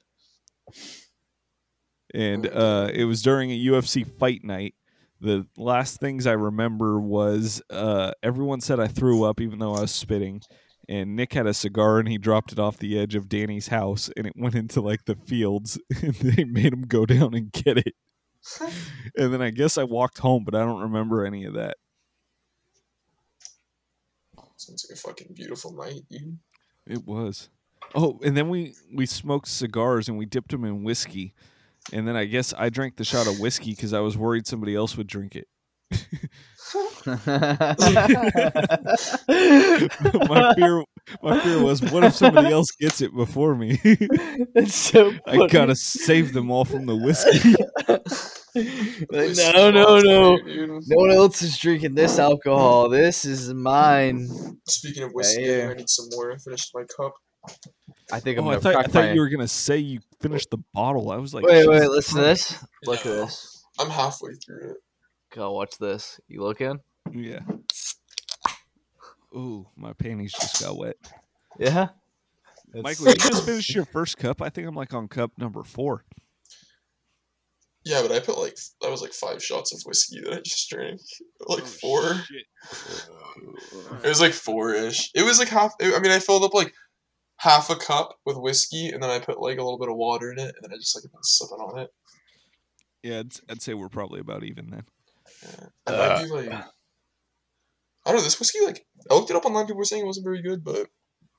And uh, it was during a UFC fight night. The last things I remember was uh, everyone said I threw up even though I was spitting. And Nick had a cigar and he dropped it off the edge of Danny's house and it went into like the fields and they made him go down and get it. And then I guess I walked home, but I don't remember any of that. Sounds like a fucking beautiful night, dude. It was. Oh, and then we we smoked cigars and we dipped them in whiskey, and then I guess I drank the shot of whiskey because I was worried somebody else would drink it. my fear, my fear was, what if somebody else gets it before me? That's so I gotta save them all from the whiskey. Like, Whiskey no, no, no. dude. No one else is drinking this alcohol. This is mine. Speaking of whiskey, yeah. I need some more. I finished my cup. I think I'm Oh, I gonna thought, I thought my- you were gonna say you finished the bottle. I was like, Wait, wait, Jesus listen to this. Look No. at this. I'm halfway through it. Go watch this. You looking? Yeah. Ooh, my panties just got wet. Yeah. Michael, you just finished your first cup. I think I'm like on cup number four. Yeah, but I put like that was like five shots of whiskey that I just drank. Like Oh, four. It was like four ish. It was like half. I mean, I filled up like half a cup with whiskey, and then I put like a little bit of water in it, and then I just like been sipping on it. Yeah, I'd, I'd say we're probably about even then. Yeah. I might be like, uh. I don't know. This whiskey, like, I looked it up online. People were saying it wasn't very good, but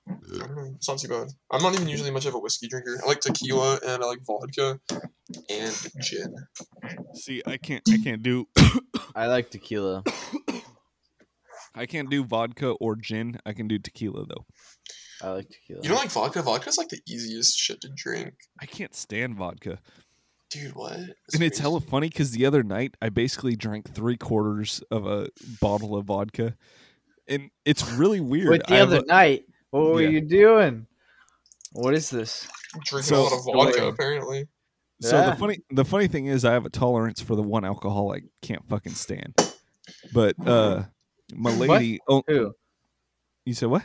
I don't know. It's not too bad. I'm not even usually much of a whiskey drinker. I like tequila and I like vodka and gin. See, I can't, I can't do, I like tequila. I can't do vodka or gin. I can do tequila though. I like tequila. You don't like vodka? Vodka's like the easiest shit to drink. I can't stand vodka, Dude, what? That's and it's hella funny because the other night I basically drank three quarters of a bottle of vodka, and it's really weird. Wait, the have other a- night, what were Yeah. you doing? What is this? drinking So- a lot of vodka, so- apparently. So Yeah. the funny the funny thing is I have a tolerance for the one alcohol I can't fucking stand. But uh my What? lady oh Who? you said what?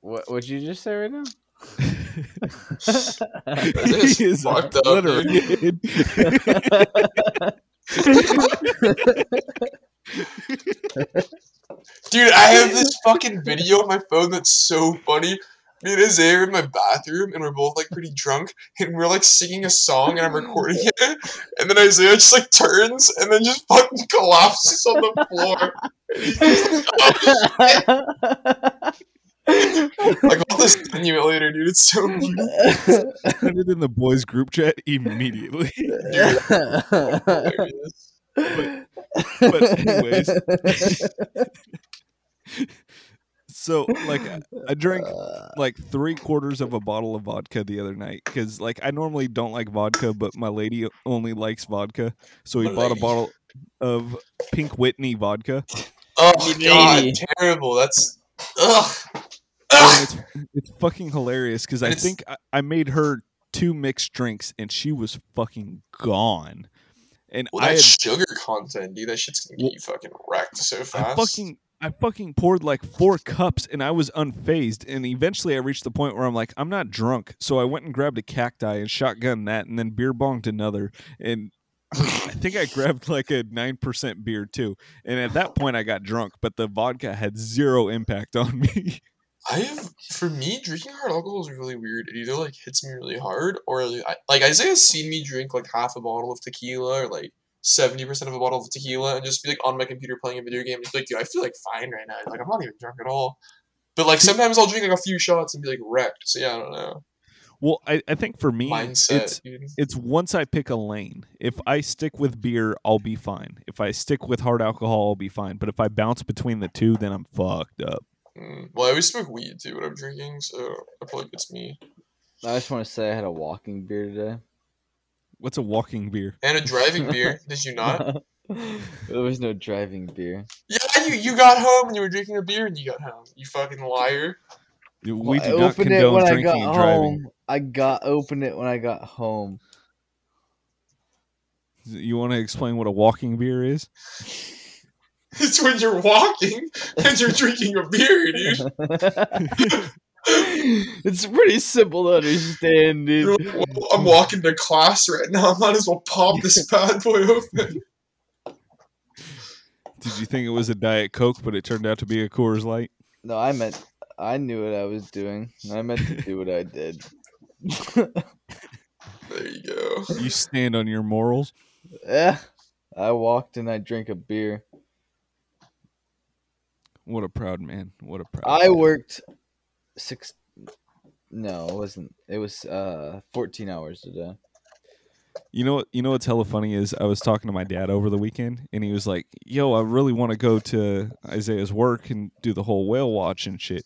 What? What'd you just say right now? This he is fucked up, obliterated. Dude, I have this fucking video on my phone that's so funny. Me and Isaiah are in my bathroom and we're both like pretty drunk and we're like singing a song and I'm recording it. And then Isaiah just like turns and then just fucking collapses on the floor. Oh, And he's just like, all this like I'll just send you it later, dude. It's so funny. Send it in the boys group chat immediately. Hilarious. but anyways. So like I- I drank uh. like three quarters of a bottle of vodka the other night because like I normally don't like vodka, but my lady only likes vodka, so we My bought a bottle of Pink Whitney vodka. Oh god, terrible. That's ugh. Ugh. it's it's fucking hilarious because I think I, I made her two mixed drinks and she was fucking gone. And Well, I had, sugar content, dude. That shit's gonna get you fucking wrecked so fast. I fucking I fucking poured like four cups and I was unfazed. And eventually I reached the point where I'm like, I'm not drunk. So I went and grabbed a cacti and shotgun that and then beer bonged another. And I think I grabbed like a 9% beer too. And at that point I got drunk, but the vodka had zero impact on me. I have, for me, drinking hard alcohol is really weird. It either like hits me really hard, or I, like Isaiah's seen me drink like half a bottle of tequila or like seventy percent of a bottle of tequila, and just be like on my computer playing a video game. Just be like, dude, I feel like fine right now. Like I'm not even drunk at all. But like sometimes I'll drink like a few shots and be like wrecked. So yeah, I don't know. Well, I, I think for me, Mindset, it's dude. it's once I pick a lane. If I stick with beer, I'll be fine. If I stick with hard alcohol, I'll be fine. But if I bounce between the two, then I'm fucked up. Mm. Well, I always smoke weed too when I'm drinking, so that probably gets me. I just want to say I had a walking beer today. What's a walking beer? And a driving beer. Did you not? there was no driving beer. Yeah, you you got home and you were drinking a beer and you got home. You fucking liar. We Well, do I not opened it condone when I drinking got and driving. home. I got opened it when I got home. You want to explain what a walking beer is? It's when you're walking and you're drinking a beer, dude. it's pretty simple to understand, dude. like, "Well, I'm walking to class right now. I might as well pop this bad boy open. Did you think it was a Diet Coke, but it turned out to be a Coors Light? No, I meant I knew what I was doing. I meant to do what I did. There you go. You stand on your morals. yeah, I walked and I drank a beer. What a proud man. What a proud. I man. worked six. No, it wasn't. It was uh 14 hours today. You know what? You know what's hella funny is I was talking to my dad over the weekend, and he was like, "Yo, I really want to go to Isaiah's work and do the whole whale watch and shit."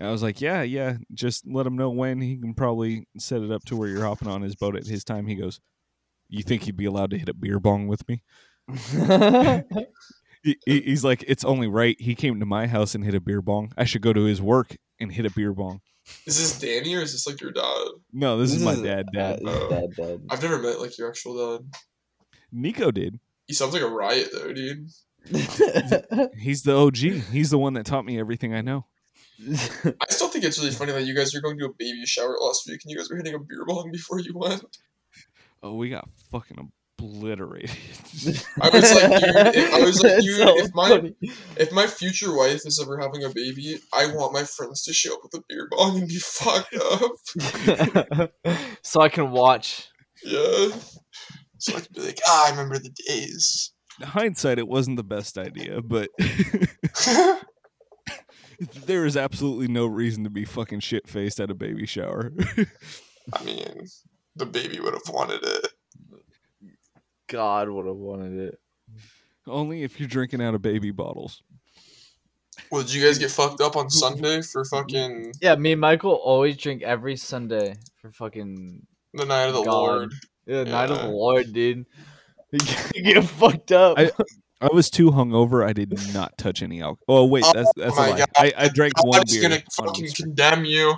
And I was like, "Yeah, yeah, just let him know when he can probably set it up to where you're hopping on his boat at his time." He goes, "You think he'd be allowed to hit a beer bong with me?" He, he- he's like, "It's only right. He came to my house and hit a beer bong. I should go to his work and hit a beer bong." Is this Danny or is this like your dad? No, this, is my dad. Uh, dad. this is dad, dad. I've never met like your actual dad. Nico did. He sounds like a riot though, dude. He's the OG. He's the one that taught me everything I know. I still think it's really funny that you guys were going to a baby shower last week and you guys were hitting a beer bong before you went. Oh, we got fucking obliterated. I was like, dude, if, I was like, dude, so if my funny. if my future wife is ever having a baby, I want my friends to show up with a beer bong and be fucked up. so I can watch. Yeah. So I can be like, ah, I remember the days. In hindsight, it wasn't the best idea, but there is absolutely no reason to be fucking shit faced at a baby shower. I mean, the baby would have wanted it. God would have wanted it. Only if you're drinking out of baby bottles. Well, did you guys get fucked up on Sunday for fucking Yeah, me and Michael always drink every Sunday for fucking the night of the God. Lord? yeah, night of the Lord, dude. You get fucked up. I- I was too hungover. I did not touch any alcohol. Oh wait, Oh that's that's a my lie. God. I, I drank one God's beer. gonna fucking Easter. condemn you.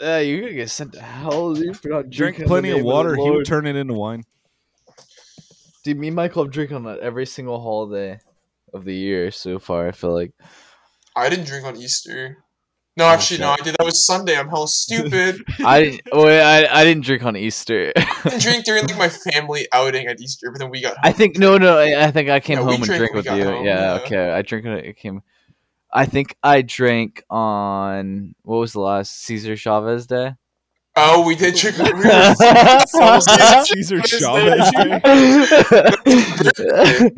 Yeah, you're gonna get sent to hell, dude, for not drinking. in plenty of name the water. He would turn it into wine. Dude, me and Michael have drinking on that every single holiday of the year so far. I feel like. I didn't drink on Easter. No, actually, no, I did. That was Sunday. I'm hell stupid. I didn't. Wait, I, I didn't drink on Easter. I didn't drink during like my family outing at Easter, but then we got. I think no, no. I, I think I came Yeah, home and drank drank with you. home, yeah, yeah. okay. I drink when it came. I think I drank on what was the last Cesar Chavez day. Oh, we did drink. We were, Cesar Chavez. that? Day.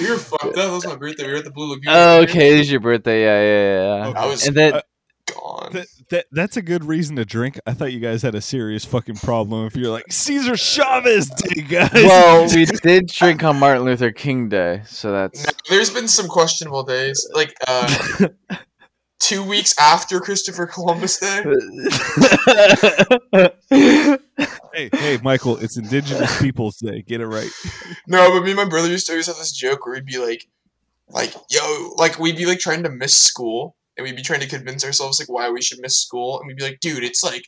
we were fucked up. That was my birthday. We were at the Blue Lagoon. oh, okay, it is your birthday. Yeah, yeah, yeah. Okay. I was And then Uh, gone. That, that that's a good reason to drink. I thought you guys had a serious fucking problem if you're like Cesar Chavez Day, guys. well, we did drink on Martin Luther King Day, so that's Now, there's been some questionable days, like uh, two weeks after Christopher Columbus Day. hey, hey, Michael, it's Indigenous Peoples Day. Get it right. No, but me and my brother used to always have this joke where we'd be like, like, yo, like we'd be like trying to miss school, and we'd be trying to convince ourselves like why we should miss school, and we'd be like, dude, it's like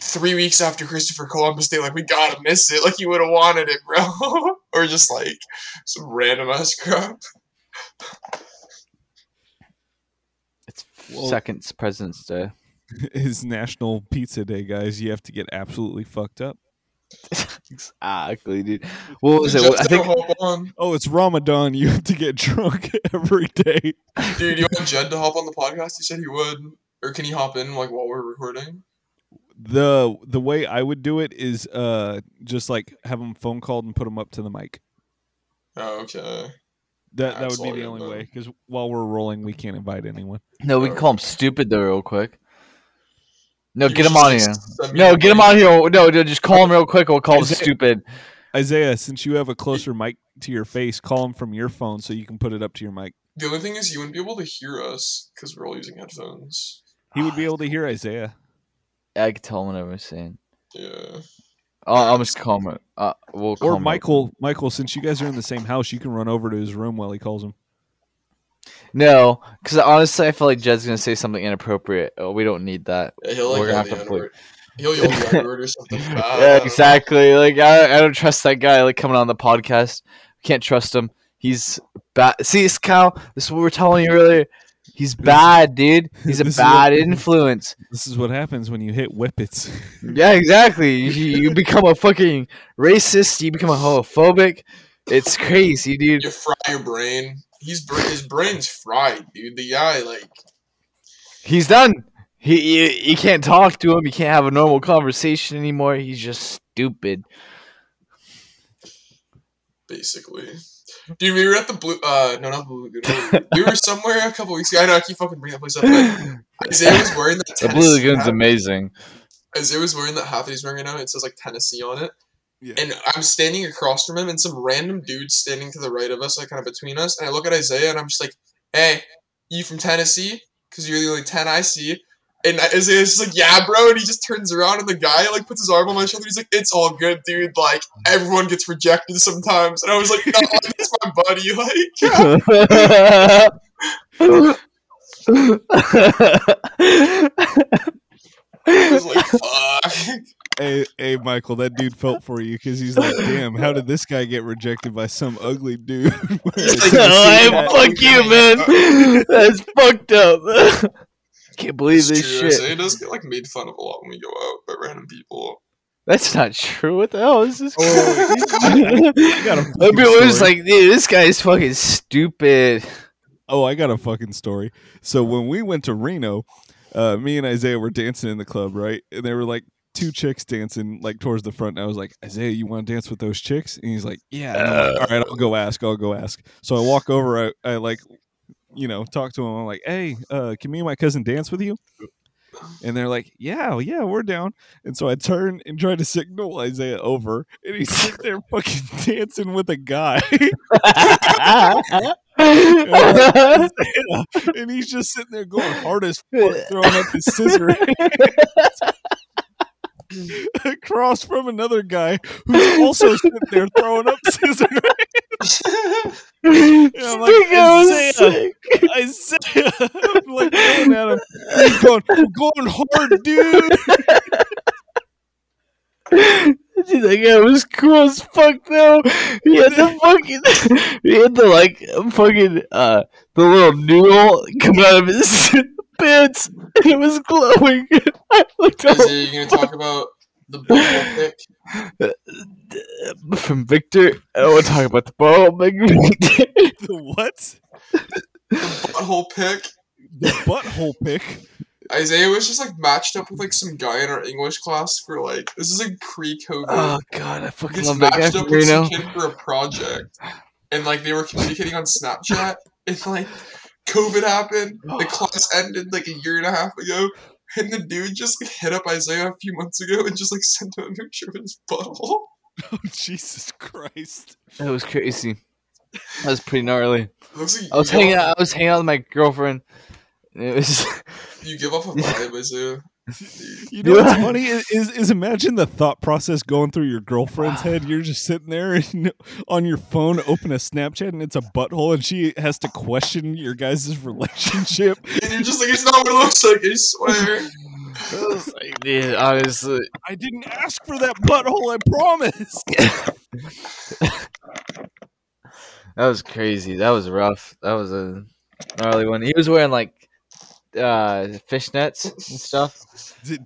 three weeks after Christopher Columbus Day, like we gotta miss it, like you would have wanted it, bro, or just like some random ass crap. it's Well- second President's Day. It's National Pizza Day, guys. You have to get absolutely fucked up. exactly, dude. What was it? I think hop on, Oh, it's Ramadan. You have to get drunk every day. dude. You want Jed to hop on the podcast? He said he would, or can he hop in like while we're recording? the The way I would do it is uh just like have them phone called and put him up to the mic. Oh, okay. That that would be the only then. way because while we're rolling, we can't invite anyone. no. We can call him stupid though, real quick. No, get him just- on here. just send me No, get him link. on here. No, no, just call him real quick. We'll call him Is stupid. Isaiah, since you have a closer mic to your face, call him from your phone so you can put it up to your mic. The only thing is, you wouldn't be able to hear us because we're all using headphones. He would be able to hear Isaiah. I can tell him whatever I'm saying. Yeah. I'll, I'll just call him. Uh, we'll call Or him Michael, Michael, since you guys are in the same house, you can run over to his room while he calls him. No, because honestly, I feel like Jed's gonna say something inappropriate. Oh, we don't need that. yeah he'll like We're gonna have to put- N-word. He'll yell the N-word or something bad. yeah, exactly. Like I, I don't trust that guy. Like coming on the podcast, can't trust him. He's bad. See, this Cal. This is what we were telling you earlier. He's bad, dude. He's a bad what- influence. This is what happens when you hit whippets. Yeah, exactly. You, you become a fucking racist. You become a homophobic. It's crazy, dude. You fry your brain. He's his brain's fried, dude. The guy like He's done. He you, you can't talk to him. You can't have a normal conversation anymore. He's just stupid. basically. Dude, we were at the blue. Uh, no, not the blue lagoon. We were somewhere a couple weeks ago. I know I keep fucking bringing that place up. But Isaiah was wearing that. The Blue Lagoon's hat. amazing. Isaiah was wearing that hat that he's wearing right now. It says like Tennessee on it. Yeah. And I'm standing across from him, and some random dude standing to the right of us, like kind of between us. And I look at Isaiah, and I'm just like, "Hey, you from Tennessee? Because you're the only ten I see." And Isaiah's just like, "Yeah, bro." And he just turns around, and the guy like puts his arm on my shoulder. He's like, "It's all good, dude. Like everyone gets rejected sometimes." And I was like, "No, that's my buddy." Like, I was like, "Fuck." Hey, hey, Michael, that dude felt for you because he's like, damn, how did this guy get rejected by some ugly dude? He's like, fuck you, man. That's fucked up. Can't believe It's this true. shit. Isaiah does get like made fun of a lot when we go out by random people. That's not true. What the hell is this? Oh, I got a I fucking mean, it was like, dude, this guy's fucking stupid. Oh, I got a fucking story. So when we went to Reno, uh, me and Isaiah were dancing in the club, right? And they were like two chicks dancing like towards the front. And I was like, Isaiah, you want to dance with those chicks? And he's like, Yeah. Like, All right, I'll go ask. I'll go ask. So I walk over. I, I like, you know, talk to him. I'm like, Hey, uh, can me and my cousin dance with you? And they're like, Yeah, yeah, we're down. And so I turn and try to signal Isaiah over, and he's sitting there fucking dancing with a guy. and he's just sitting there going hard as fuck, throwing up his scissor across from another guy who's also sitting there throwing up scissors. I'm like, Isaiah, Isaiah, I'm like yelling at him. He's going, "I'm going hard, dude. Dude, that guy was cool as fuck though. He had the fucking, he had the like fucking uh the little noodle coming out of his pants, and it was glowing. I looked up Isaiah, you gonna talk about the butthole pick? from Victor. I don't want to talk about the ball, big Victor. The what? The butthole pick. The butthole pick. Isaiah was just like matched up with like some guy in our English class for like this is like pre-COVID. Oh god, I fucking gets love that guy matched up with some Reno. kid for a project, and like they were communicating on Snapchat, and like COVID happened. The oh. class ended like a year and a half ago, and the dude just like, hit up Isaiah a few months ago and just like sent him a picture of his butthole. Oh, Jesus Christ. That was crazy. That was pretty gnarly. It like I was you hanging out. I was hanging out with my girlfriend. It was. You give off a vibe, Isaiah. You know what's funny is, is imagine the thought process going through your girlfriend's head. You're just sitting there and on your phone, open a Snapchat, and it's a butthole, and she has to question your guys' relationship. And you're just like, it's not what it looks like. I swear. I like, dude, honestly, I didn't ask for that butthole. I promise. that was crazy. That was rough. That was a gnarly one. He was wearing like uh fishnets and stuff.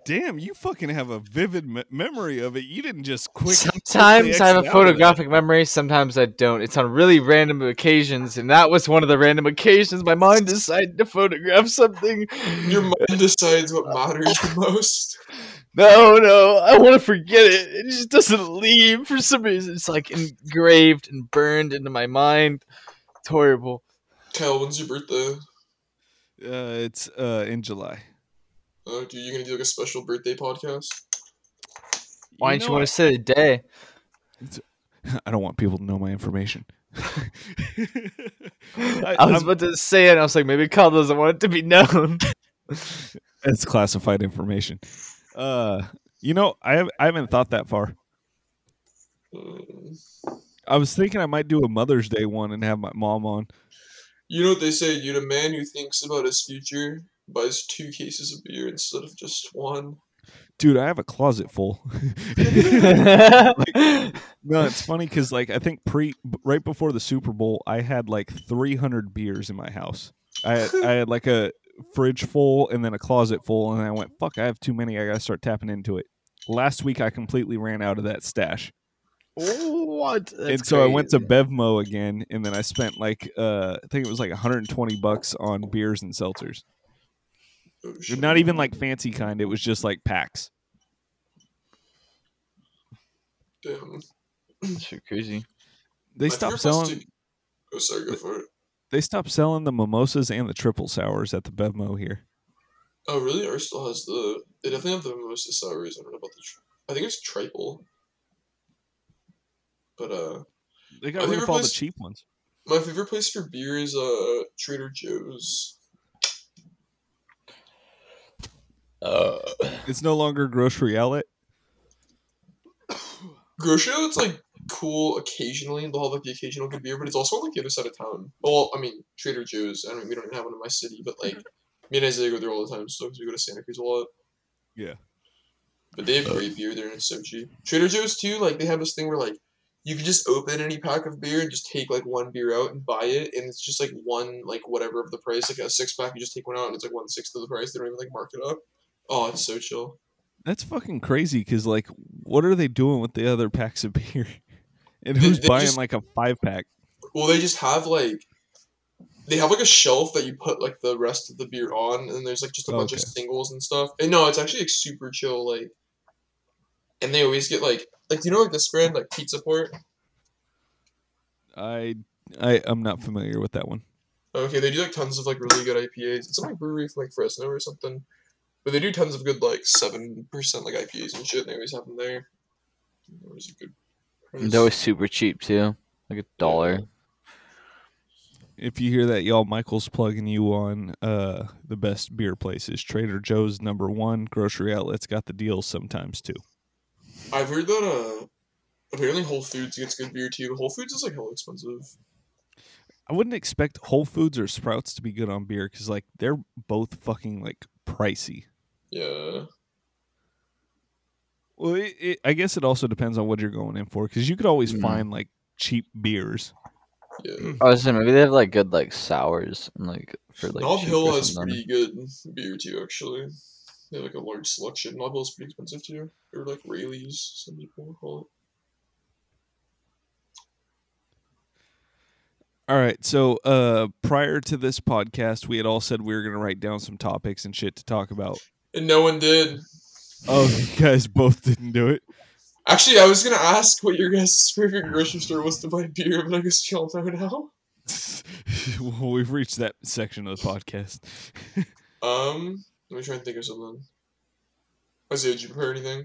Damn, you fucking have a vivid me- memory of it. You didn't just quick. Sometimes I have a exit out of that. photographic memory. Sometimes I don't. It's on really random occasions, and that was one of the random occasions. My mind decided to photograph something. Your mind decides what matters the most. No, no, I want to forget it. It just doesn't leave for some reason. It's like engraved and burned into my mind. It's horrible. Kyle, when's your birthday? Uh, it's uh in July. Uh, dude, you're gonna do like a special birthday podcast? Why don't you want to say the day? I, I don't want people to know my information. I, I was I'm- about to say it. and I was like, maybe Kyle doesn't want it to be known. It's classified information. Uh, you know, I have, I haven't thought that far. Um, I was thinking I might do a Mother's Day one and have my mom on. You know what they say? Dude, a man who thinks about his future buys two cases of beer instead of just one. Dude, I have a closet full. no, it's funny because like I think pre right before the Super Bowl, I had like 300 beers in my house. I had, I had like a fridge full and then a closet full, and I went, "Fuck, I have too many. I gotta start tapping into it." Last week, I completely ran out of that stash. What? and so I went to Bevmo again, and then I spent like uh, I think it was like 120 bucks on beers and seltzers. Oh, shit. Not even like fancy kind. It was just like packs. Damn. That's crazy. They My stopped selling. to- Oh, sorry, go for it. They stopped selling the mimosas and the triple sours at the Bevmo here. Oh, really? Ours still has the. They definitely have the mimosa sours. I don't know about the. Tri- I think it's triple. But uh, They I got think rid of all the cheap ones. my favorite place for beer is uh Trader Joe's. Uh, It's no longer grocery outlet. Grocery outlet's like cool occasionally. They'll have like the occasional good beer, but it's also on like the other side of town. Well, I mean Trader Joe's. I don't. We don't even have one in my city, but like me and Isaiah go there all the time, so because we go to Santa Cruz a lot. Yeah. But they have great beer there, and it's so cheap. Trader Joe's too. Like they have this thing where like you can just open any pack of beer and just take like one beer out and buy it, and it's just like one like whatever of the price. Like a six pack, you just take one out and it's like one sixth of the price. They don't even like mark it up. Oh, it's so chill. That's fucking crazy. Because like, what are they doing with the other packs of beer? And who's they buying just- like a five pack? Well, they just have like they have like a shelf that you put like the rest of the beer on, and there's like just a oh, bunch of singles and stuff. And no, it's actually like super chill. Like, and they always get like like do you know like this brand like Pizza Port? I I I'm not familiar with that one. Okay, they do like tons of like really good IPAs. It's some like brewery from like Fresno or something, but they do tons of good like seven percent like IPAs and shit. And they always have them there. Always a good. price. That was super cheap too, like a dollar. If you hear that, y'all, Michael's plugging you on uh the best beer places. Trader Joe's number one. Grocery outlets got the deals sometimes too. I've heard that uh apparently Whole Foods gets good beer too. Whole Foods is like hell expensive. I wouldn't expect Whole Foods or Sprouts to be good on beer because like they're both fucking like pricey. Yeah. Well, it, it, I guess it also depends on what you're going in for because you could always Mm. find like cheap beers. Yeah. I was saying maybe they have like good like sours and like for like Knob cheap Hill has pretty good beer too, actually. They have like a large selection. Nob Hill's pretty expensive too. Or like Raley's, some people call it. All right, so uh prior to this podcast, we had all said we were gonna write down some topics and shit to talk about. And no one did. Oh, you guys both didn't do it. Actually, I was gonna ask what your guys' favorite grocery store was to buy beer, but I guess y'all know now. well, we've reached that section of the podcast. Um, let me try and think of something. Isaiah, did you prepare anything?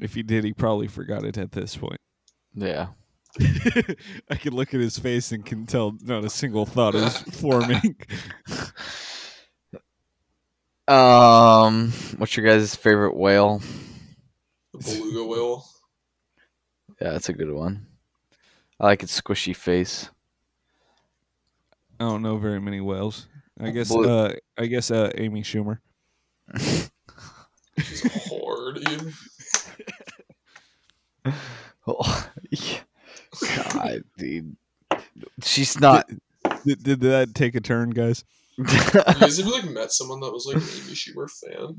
if he did, he probably forgot it at this point. Yeah. I can look at his face and can tell not a single thought is forming. Um, what's your guys' favorite whale? The beluga whale. Yeah, that's a good one. I like its squishy face. I don't know very many whales. I guess. Blue- Uh, I guess. Uh, Amy Schumer. She's a whore, dude. Oh, yeah. God, dude. She's not. Did, did that take a turn, guys? You guys ever like met someone that was like an Amy Schumer fan?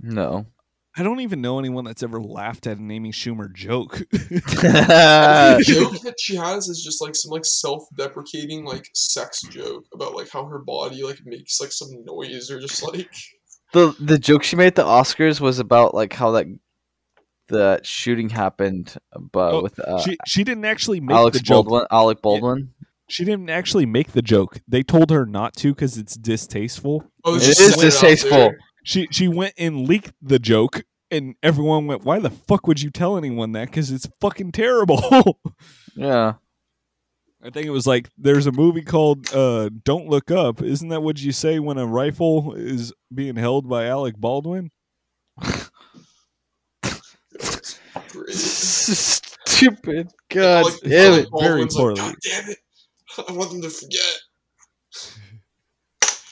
no. I don't even know anyone that's ever laughed at an Amy Schumer joke. the joke that she has is just like some like self-deprecating like sex joke about like how her body like makes like some noise or just like the the joke she made at the Oscars was about like how that the shooting happened, but Oh, with uh, she she didn't actually make Alex the joke. Baldwin. Alec Baldwin. She didn't actually make the joke. They told her not to because it's distasteful. oh It she is said out distasteful. There. She she went and leaked the joke, and everyone went, "Why the fuck would you tell anyone that? Because it's fucking terrible." Yeah. I think it was like there's a movie called uh, "Don't Look Up." Isn't that what you say when a rifle is being held by Alec Baldwin? Stupid. God Like, damn it. very Baldwin's like, poorly. God damn it! I want them to forget.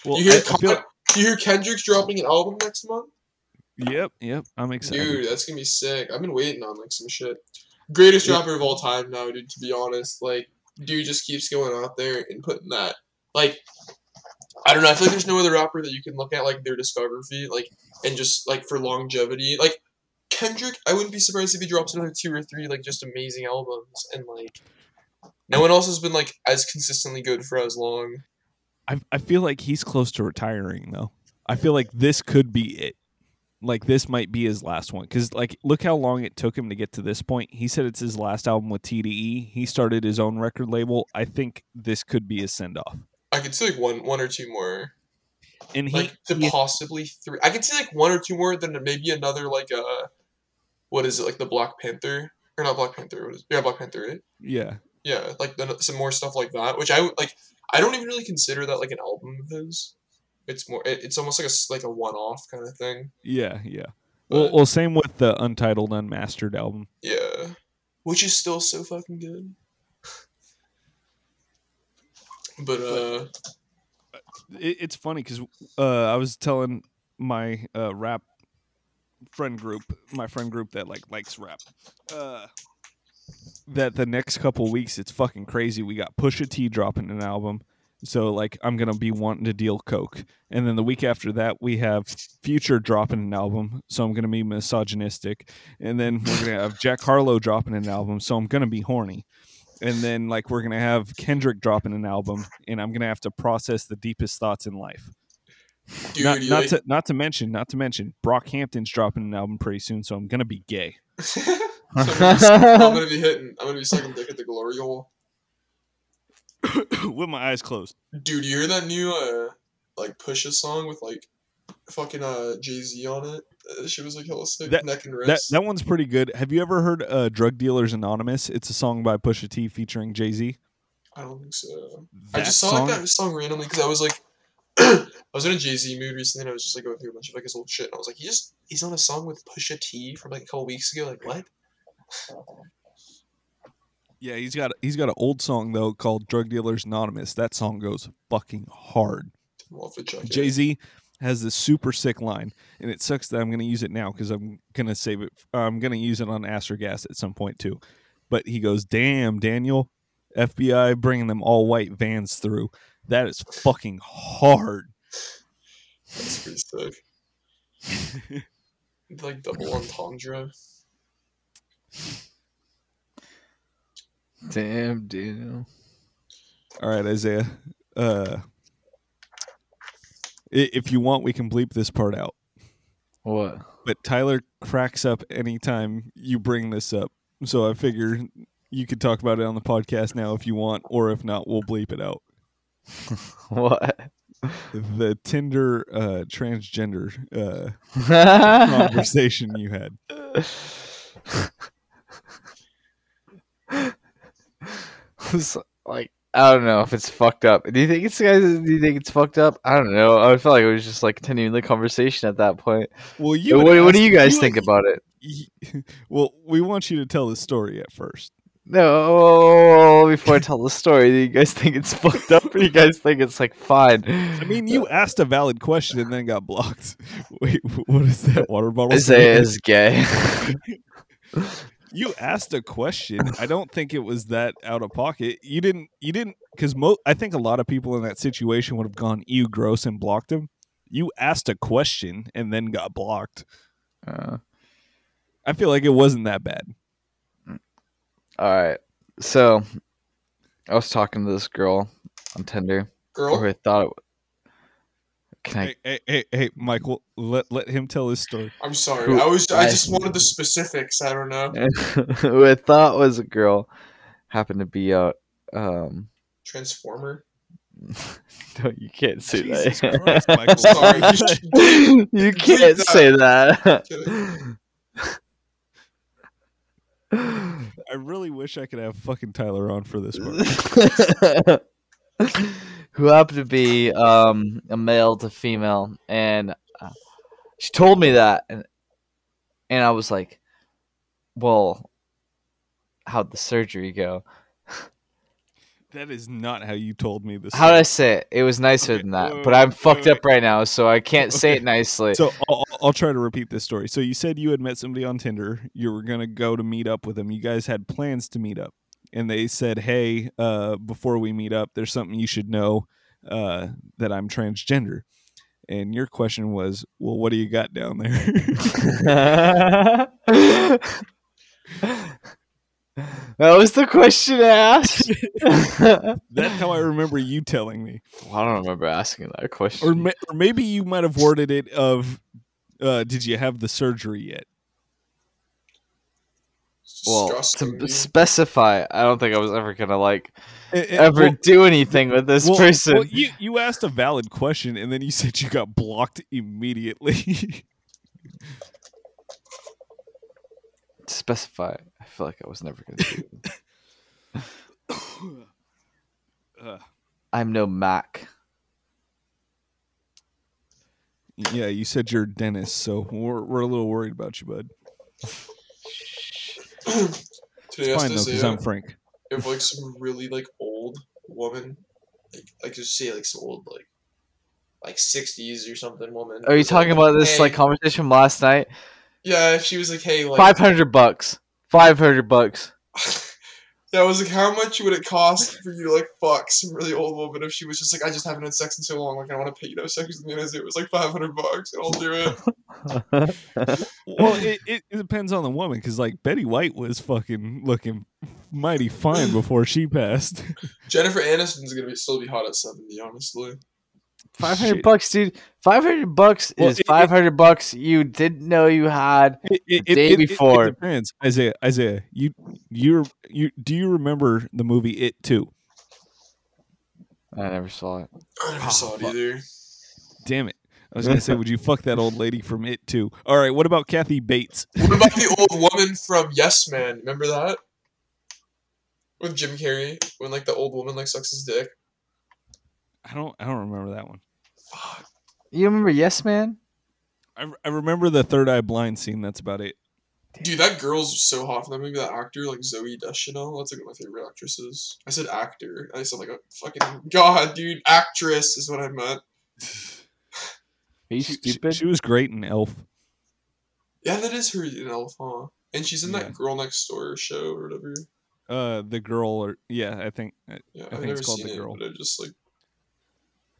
Well, you hear, I- I feel- Con- you hear Kendrick's dropping an album next month? yep, yep. I'm excited. Dude, that's gonna be sick. I've been waiting on like some shit. Greatest Yeah. rapper of all time now, dude. To be honest, like, dude just keeps going out there and putting that. Like, I don't know. I feel like there's no other rapper that you can look at like their discography, like, and just like for longevity. Like Kendrick, I wouldn't be surprised if he drops another two or three like just amazing albums, and like, no one else has been like as consistently good for as long. I I feel like he's close to retiring though. I feel like this could be it. Like this might be his last one because like look how long it took him to get to this point. He said it's his last album with TDE. He started his own record label. I think this could be his send off. I could see like one, one or two more. And he, like to he- possibly three. I could see like one or two more, then maybe another like uh, what is it like the Black Panther or not Black Panther. What is, yeah, Black Panther, right? Yeah. Yeah, like then some more stuff like that, which I would- like. I don't even really consider that like an album of his. It's more. It, it's almost like a like a one off kind of thing. Yeah, yeah. Well, well, same with the Untitled Unmastered album. Yeah, which is still so fucking good. But uh, It, it's funny because uh, I was telling my uh, rap friend group, my friend group that like likes rap, uh, that the next couple weeks it's fucking crazy. We got Pusha T dropping an album, so like I'm gonna be wanting to deal coke, and then the week after that we have Future dropping an album, so I'm gonna be misogynistic, and then we're gonna have Jack Harlow dropping an album, so I'm gonna be horny. And then, like, we're gonna have Kendrick dropping an album, and I'm gonna have to process the deepest thoughts in life. Dude, not, not to not to mention not to mention Brockhampton's dropping an album pretty soon, so I'm gonna be gay. So I'm, gonna be, I'm gonna be hitting. I'm gonna be sucking dick at the glory hole. with my eyes closed. Dude, you hear that new uh like Pusha song with like fucking uh Jay Z on it? Uh, she was like hella sick, That- neck and wrist. that one's pretty good. Have you ever heard uh, "Drug Dealers Anonymous"? It's a song by Pusha T featuring Jay Z. I don't think so. I just saw like that song randomly because I was like, I was in a Jay Z mood recently, and I was just like going through a bunch of like his old shit, and I was like, he just he's on a song with Pusha T from like a couple weeks ago. Like what? Yeah, he's got he's got an old song though called "Drug Dealers Anonymous." That song goes fucking hard. We'll have to check it. Jay Z has this super sick line, and it sucks that I'm going to use it now because I'm going to save it. I'm going to use it on Aster Gas at some point too. But he goes, "Damn, Daniel, FBI bringing them all white vans through. That is fucking hard." That's pretty sick. like double entendre. Damn, dude. All right, Isaiah. Uh, if you want, we can bleep this part out. What? But Tyler cracks up anytime you bring this up. So I figure you could talk about it on the podcast now if you want, or if not, we'll bleep it out. What? The Tinder uh, transgender uh, conversation you had. Like I don't know if it's fucked up. Do you think it's guys? Do you think it's fucked up? I don't know. I felt like it was just like continuing the conversation at that point. Well, you. what, what do you guys had- think about it? Well, we want you to tell the story at first. No, before I tell the story, do you guys think it's fucked up, or do you guys think it's like fine? I mean, you asked a valid question and then got blocked. Wait, what is that water bottle? Isaiah is gay. You asked a question. I don't think it was that out of pocket. You didn't. You didn't because mo- I think a lot of people in that situation would have gone ew gross and blocked him. You asked a question and then got blocked. Uh, I feel like it wasn't that bad. all right, so I was talking to this girl on Tinder Girl, who I thought it. Can I? Hey, hey, hey, hey, Michael, let let him tell his story. I'm sorry. Who- I was. I I- just wanted the specifics. I don't know. who I thought was a girl happened to be a Um, Transformer. no, you can't say Jesus that. Christ, Michael. Sorry. you Bleep can't that. say that. I really wish I could have fucking Tyler on for this part. Who happened to be um, a male to female, and uh, she told me that, and and I was like, "Well, how'd the surgery go?" That is not how you told me this. How did I say it? It was nicer Okay, than that, wait, but I'm wait, fucked wait. up right now, so I can't say it nicely. So I'll, I'll- I'll try to repeat this story. So you said you had met somebody on Tinder. You were gonna go to meet up with them. You guys had plans to meet up, and they said, "Hey, uh, before we meet up, there's something you should know uh, that I'm transgender." And your question was, "Well, what do you got down there?" that was the question asked. That's how I remember you telling me, Well, I don't remember asking that question. or, ma- or maybe you might have worded it of, uh, "Did you have the surgery yet?" It's well, disgusting, to specify, I don't think I was ever gonna like Eh, eh, ever well- do anything with this well, person. well, you you asked a valid question, and then you said you got blocked immediately. Specify. I feel like I was never gonna do. Uh, I'm no Mac. yeah, you said you're Dennis, so we're we're a little worried about you, bud. Today I It's fine though, because I'm Frank. if like some really like old woman, like like just say like some old like like sixties or something woman. Are you was like, talking about this "Hey," like conversation from last night? Yeah, if she was like, hey, like Five hundred bucks. Five hundred bucks. Yeah, I was like, how much would it cost for you to like fuck some really old woman if she was just like, I just haven't had sex in so long, like I want to pay you to have sex with me, and it was like five hundred bucks, and I'll do it. Well, it, it, it depends on the woman, because like Betty White was fucking looking mighty fine before she passed. Jennifer Aniston's gonna be still be hot at seventy, honestly. Five hundred bucks, dude. Five hundred bucks Well, is it- it- five hundred bucks you didn't know you had. It, it, The day before. depends. Isaiah, Isaiah, you you you do you remember the movie It Too? I never saw it. I never Oh, saw it fuck. either. Damn it! I was gonna say, would you fuck that old lady from It Too? All right, what about Kathy Bates? What about the old woman from Yes Man? Remember that? With Jim Carrey, when like the old woman like sucks his dick. I don't I don't remember that one. Fuck. You remember Yes Man? I, I remember the third eye blind scene. That's about it. Dude, that girl's so hot for that movie. That actor, like Zooey Deschanel, that's like one of my favorite actresses. I said actor. I said like a fucking god, dude. Actress is what I meant. Are you She, she- stupid? she was great in Elf. Yeah, that is her in Elf, huh? And she's in that Girl Next Door show or whatever. Uh, the girl, or yeah, I think Yeah, I I've think never it's called seen The it, Girl. but I just like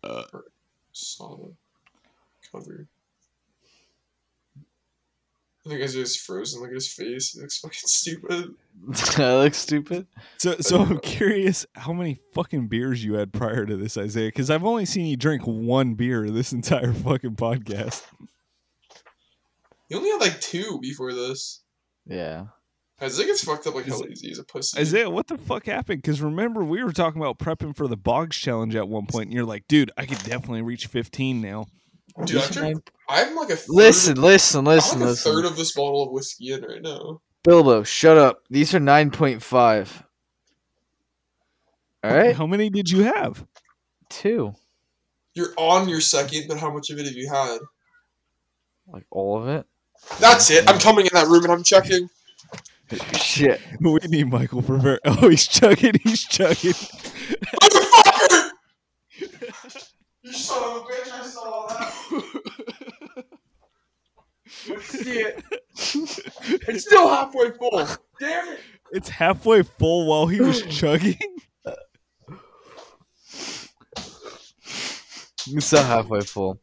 uh saw the cover. I think Isaiah's frozen. Look at his face. He looks fucking stupid. I look stupid. So, so I'm curious how many fucking beers you had prior to this, Isaiah? Because I've only seen you drink one beer this entire fucking podcast. You only had like two before this. Yeah. Isaiah gets fucked up like hell easy. He's a pussy. Isaiah, what the fuck happened? Because remember, we were talking about prepping for the Boggs challenge at one point, and you're like, dude, I could definitely reach 15 now. Dude, I'm, I'm like a third Listen, listen, I'm listen, like a third of this bottle of whiskey in right now. Bilbo, shut up. These are nine point five. All right, How many did you have? two. You're on your second, but how much of it have you had? Like all of it. That's it. I'm coming in that room and I'm checking. Shit. We need Michael for ver- Oh, he's chugging. He's chugging. Motherfucker! you son of a bitch! I saw that. See it. It's still halfway full. Damn it! It's halfway full while he was chugging. It's still halfway full.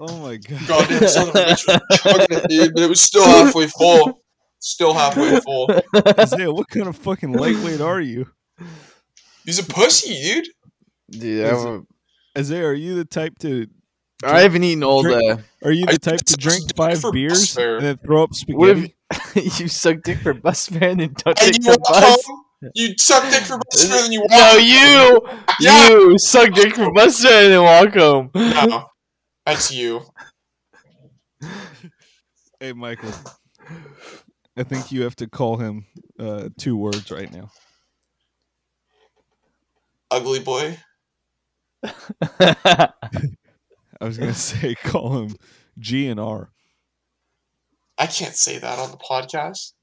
Oh my god. Goddamn son of a bitch was chugging it, dude, but it was still halfway full. Still halfway full. Isaiah, what kind of fucking lightweight are you? He's a pussy, dude. Dude, Is I, Isaiah, are you the type to I haven't eaten all Drink- day. are you I the type to drink five beers fare. and then throw up spaghetti? if you suck dick for bus fare and then don't And take you the bus? home, you suck dick for bus fare, then you walk. No, you, Yeah. you suck dick for bus fare and then walk home. No, that's you. Hey, Michael. I think you have to call him uh, two words right now. Ugly boy. I was gonna say call him G and R. I can't say that on the podcast.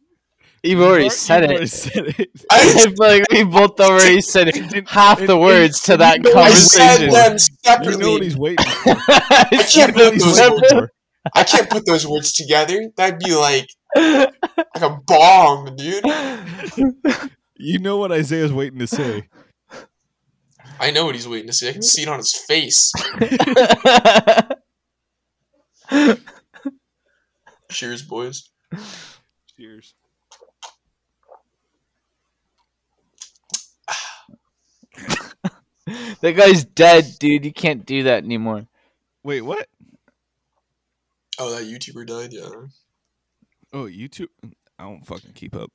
You've already You've said already it. said it. I I, feel like we both already said half the words to that you know what I said them for. You know what separately. he's waiting for. I can't put those those separate- for. I can't put those words together. That'd be like like a bomb, dude. You know what Isaiah's waiting to say. I know what he's waiting to see. I can see it on his face. Cheers, boys. Cheers. that guy's dead, dude. You can't do that anymore. Wait, what? Oh, that YouTuber died. Yeah. Oh, YouTube. I don't fucking keep up.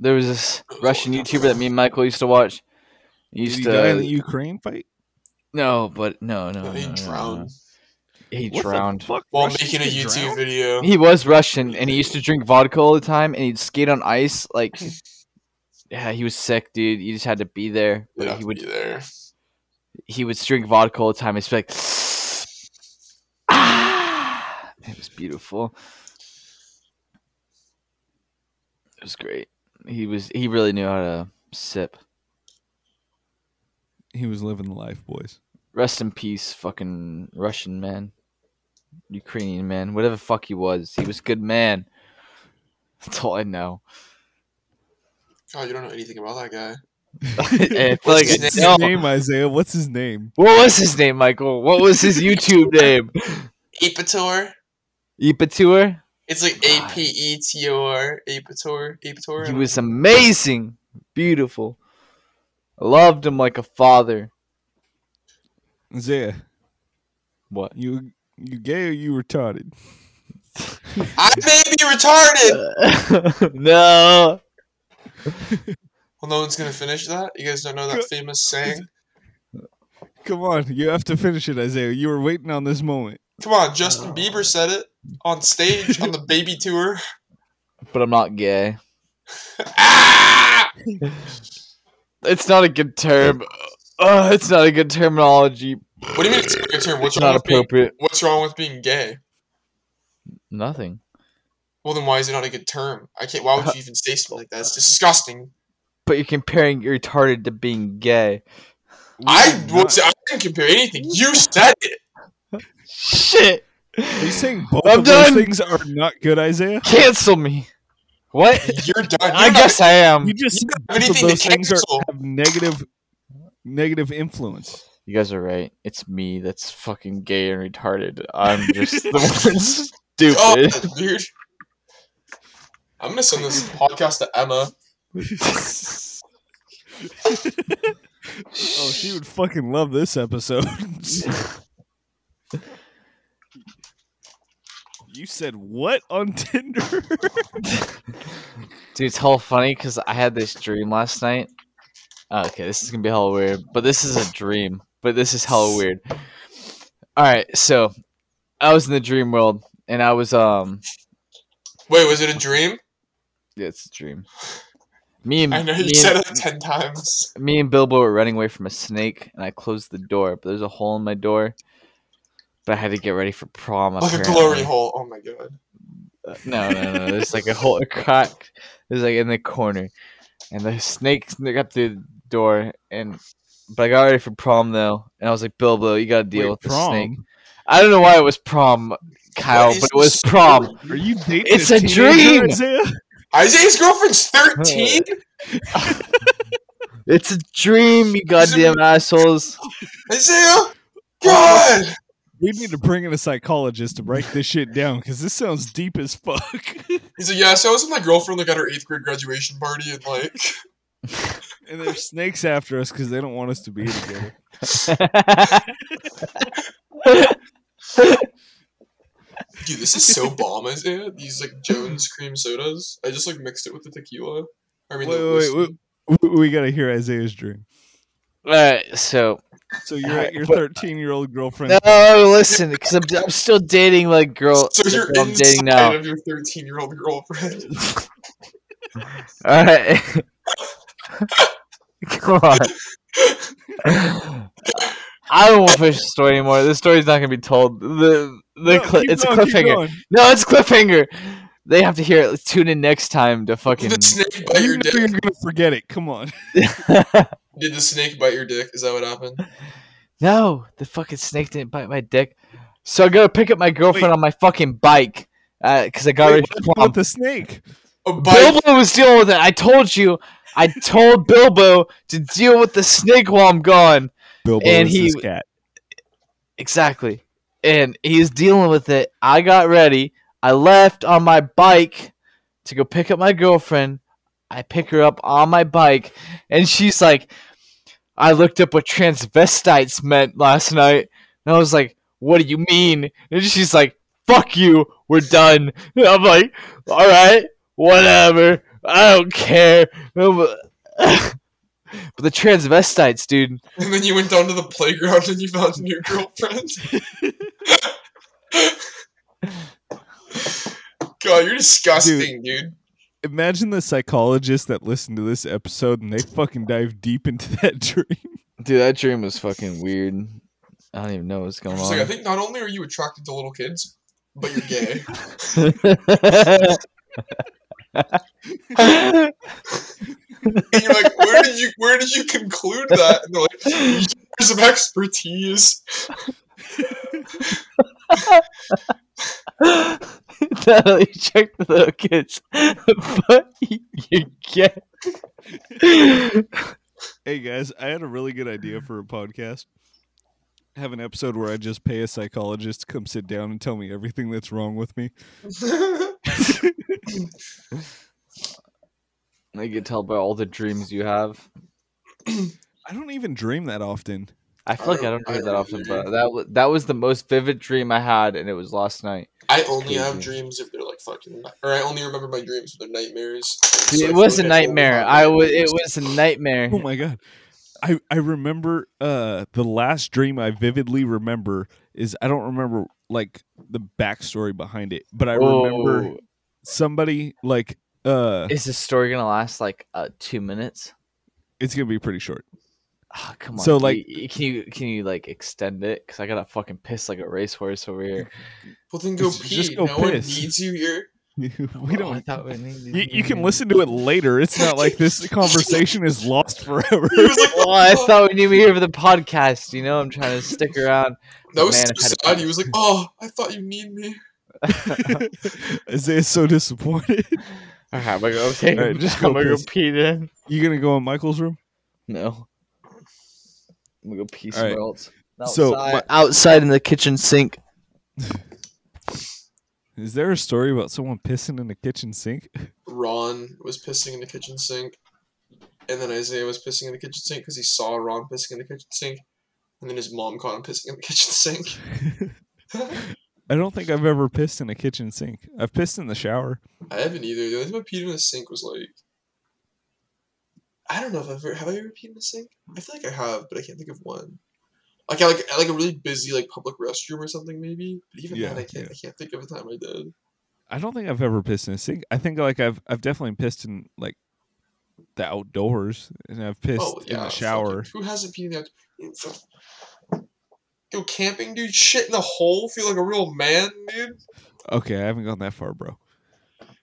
There was this Russian YouTuber that me and Michael used to watch. He Did used he to die in the Ukraine fight? no, but no, no, No, no, he no, no. drowned. He What the drowned. fuck? While Russians making a YouTube drowned? video. He was Russian, and he used to drink vodka all the time, and he'd skate on ice. Like, yeah, he was sick, dude. You just had to be there. They'd But he would be there. he would drink vodka all the time. It's like, ah, it was beautiful. It was great. He was he really knew how to sip. He was living the life, boys. Rest in peace, fucking Russian man, Ukrainian man, whatever the fuck he was. He was a good man. That's all I know. God, you don't know anything about that guy. And I feel What's like his I What's his know. name, Isaiah? What's his name? What was his name, Michael? What was his YouTube name? Apetor. Ipatur. It's like A P E T O R. Apetor. Apetor. He was amazing, beautiful. I loved him like a father. Isaiah, What? you you gay or you retarded? I may be retarded. no. Well, no one's gonna finish that. You guys don't know that famous saying. Come on, you have to finish it, Isaiah. You were waiting on this moment. Come on, Justin Bieber said it on stage on the baby tour. But I'm not gay. ah! It's not a good term. Uh, it's not a good terminology. What do you mean it's not a good term? What's It's wrong not with being, appropriate. What's wrong with being gay? Nothing. Well, then why is it not a good term? I can't. Why would you even say something like that? It's disgusting. But you're comparing retarded to being gay. I would. Say, I didn't compare anything. You said it. Shit. Are you saying both I'm of those things are not good, Isaiah? Cancel me. What? You're done. I You're guess I am. You just You said both of those things are, have negative negative influence. You guys are right. It's me that's fucking gay and retarded. I'm just the one stupid. Oh, dude. I'm gonna send this podcast to Emma. Oh, she would fucking love this episode. you said what on Tinder? Dude, it's all funny because I had this dream last night. Oh, okay, this is gonna be hella weird, but this is a dream. But this is hella weird. All right, so I was in the dream world, and I was um, Wait, was it a dream? yeah, it's a dream. Me and I know you said and, it ten times. me and Bilbo were running away from a snake, and I closed the door, but there's a hole in my door. But I had to get ready for prom. Like a apparently. glory hole. Oh my god. No, no, no. There's like a hole, a crack. There's like in the corner, and the snake snuck up through the door. And but I got ready for prom though, and I was like, Bilbo, you got to deal Wait, with the prom? snake. I don't know why it was prom, Kyle, but it was this prom. story? Are you dating? It's a teenager, dream! Isaiah? Isaiah's girlfriend's thirteen. It's a dream, you goddamn assholes. Isaiah, God. We need to bring in a psychologist to break this shit down because this sounds deep as fuck. He's like, yeah. So I was with my girlfriend like at her eighth grade graduation party, and like, and there's snakes after us because they don't want us to be together. dude, this is so bomb, Isaiah. These like Jones cream sodas. I just like mixed it with the tequila. I mean, Wait, the wait, whiskey. wait, we, we gotta hear Isaiah's dream. Alright, so So you're at your But- 13 year old girlfriend. no, listen, because I'm, I'm still dating like girl. So you're girl I'm dating now. inside of your thirteen-year-old girlfriend. All right. Come on. I don't want to finish the story anymore. This story's not gonna be told. The the No, cli- it's going, a keep cliffhanger. No, it's a cliffhanger. They have to hear it. Let's Tune in next time to fucking. The snake bite You your know dick? you're gonna forget it. Come on. Did the snake bite your dick? Is that what happened? no, the fucking snake didn't bite my dick. So I gotta pick up my girlfriend Wait. on my fucking bike uh, because I got Wait, ready what for happened prom. with the snake? A bite. Bilbo was dealing with it. I told you. I told Bilbo to deal with the snake while I'm gone. Bilbo And is he- this cat. Exactly. And he's dealing with it. I got ready. I left on my bike to go pick up my girlfriend. I pick her up on my bike, and she's like, I looked up what transvestites meant last night. And I was like, What do you mean? And she's like, Fuck you. We're done. And I'm like, All right, whatever. I don't care. but the transvestites, dude. And then you went down to the playground and you found a new girlfriend. God, you're disgusting, dude. Imagine the psychologists that listen to this episode and they fucking dive deep into that dream. Dude, that dream was fucking weird. I don't even know what's going on. like, I think not only are you attracted to little kids, but you're gay. and you're like, where did you where did you conclude that? And they're like, years of expertise. Not only check the little kids, but you get. Hey guys, I had a really good idea for a podcast. Have an episode where I just pay a psychologist to come sit down and tell me everything that's wrong with me. I can tell by all the dreams you have. I don't even dream that often. I feel like I don't- don't I that often, either. but that wa- that was the most vivid dream I had, and it was last night. I only have dreams if they're like fucking, or I only remember my dreams if they're nightmares. So it feel was a like nightmare. I was. It was a nightmare. Oh my god. I, I remember uh the last dream I vividly remember is I don't remember like the backstory behind it, but I remember Oh, somebody like uh is this story gonna last like uh, two minutes? it's gonna be pretty short. Oh, come on. So, y- like- y- can you can you like extend it? Cause I gotta fucking piss like a racehorse over here. Well, then go Just- pee. just go no one needs you here. we Oh, I don't thought we needed- you, you can listen to it later. It's not like this conversation is lost forever. He like, Well, I thought we needed me here for the podcast. You know, I'm trying to stick around. that was Man, so had to- sad. He was like, oh, I thought you need me. Isaiah's so disappointed. Okay, I'm gonna go take. Alright, I'm just just go gonna go pee then. You gonna go in Michael's room? No. I'm gonna go pee Alright. somewhere else. So, Outside, my- outside in the kitchen sink. Is there a story about someone pissing in the kitchen sink? Ron was pissing in the kitchen sink, and then Isaiah was pissing in the kitchen sink because he saw Ron pissing in the kitchen sink, and then his mom caught him pissing in the kitchen sink. I don't think I've ever pissed in a kitchen sink. I've pissed in the shower. I haven't either. The only time I peed in the sink was like, I don't know if I've ever have I ever peed in the sink. I feel like I have, but I can't think of one. Like I like at like a really busy like public restroom or something maybe. But even Yeah, then, I can't yeah. I can't think of a time I did. I don't think I've ever pissed in a sink. I think like I've I've definitely pissed in like the outdoors, and I've oh, pissed oh in yeah, the fucking- shower. who hasn't peed in the out- Go camping, dude. Shit in the hole. Feel like a real man, dude. Okay, I haven't gone that far, bro.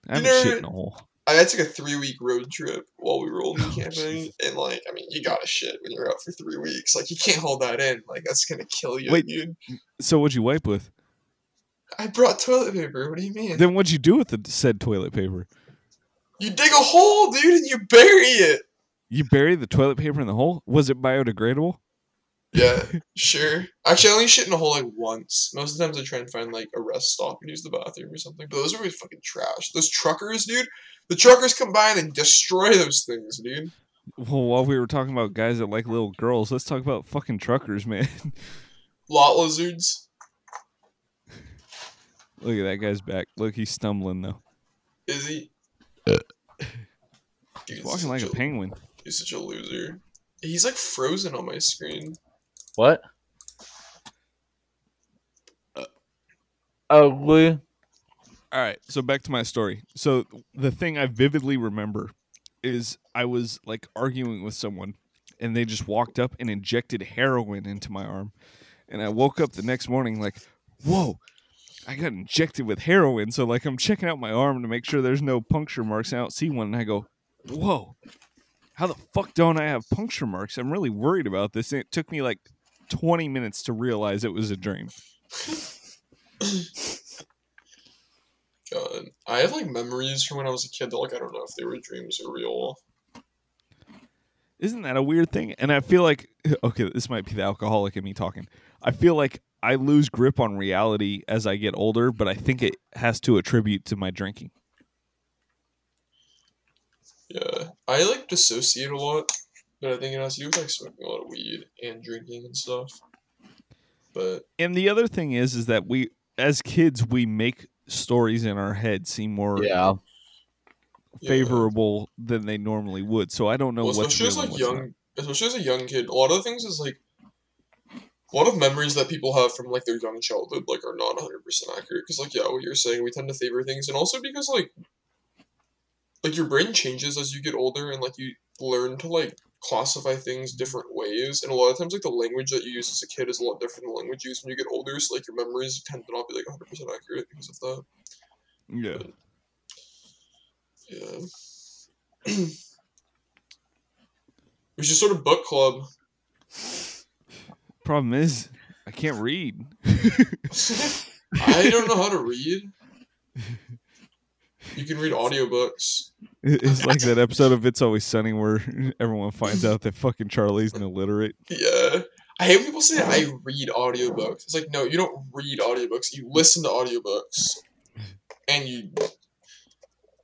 I haven't never- shit in a hole. I, took a three week road trip while we were only oh, camping, and like, I mean, you gotta shit when you're out for three weeks. Like, you can't hold that in. Like, that's gonna kill you, Wait. dude. So what'd you wipe with? I brought toilet paper. What do you mean? Then what'd you do with the said toilet paper? You dig a hole, dude, and you bury it. You bury the toilet paper in the hole? Was it biodegradable? Yeah, sure. Actually, I only shit in a hole like once. Most of the times I try and find like a rest stop and use the bathroom or something. But those are always fucking trash. Those truckers, dude. The truckers come by and destroy those things, dude. Well, while we were talking about guys that like little girls, let's talk about fucking truckers, man. Lot lizards. Look at that guy's back. Look, he's stumbling though. Is he? Uh. Dude, He's walking like a such penguin. He's such a loser. He's like frozen on my screen. What? Ugly. All right, so back to my story. So the thing I vividly remember is I was like arguing with someone and they just walked up and injected heroin into my arm. And I woke up the next morning like, "Whoa, I got injected with heroin." So like I'm checking out my arm to make sure there's no puncture marks. And I don't see one and I go, "Whoa. How the fuck don't I have puncture marks? I'm really worried about this." And it took me like 20 minutes to realize it was a dream. God, I have like memories from when I was a kid that like I don't know if they were dreams or real. Isn't that a weird thing? And I feel like okay, this might be the alcoholic in me talking. I feel like I lose grip on reality as I get older, but I think it has to attribute to my drinking. Yeah, I like dissociate a lot, but I think it has to do with like smoking a lot of weed and drinking and stuff. But And the other thing is is that we as kids we make stories in our head seem more Yeah. yeah. favorable than they normally would. So I don't know well, what's especially as and like what's not. young, especially as a young kid, a lot of the things is like, a lot of memories that people have from like their young childhood like are not 100% accurate because like yeah what you're saying we tend to favor things and also because like like your brain changes as you get older and like you learn to like classify things different ways and a lot of times like the language that you use as a kid is a lot different than the language you use when you get older so like your memories tend to not be like 100% accurate because of that Yeah. yeah we should start a book club Problem is, I can't read. I don't know how to read. You can read audiobooks. It's like that episode of It's Always Sunny where everyone finds out that fucking Charlie's an illiterate. Yeah. I hate people say I read audiobooks. It's like, no, you don't read audiobooks. You listen to audiobooks. And you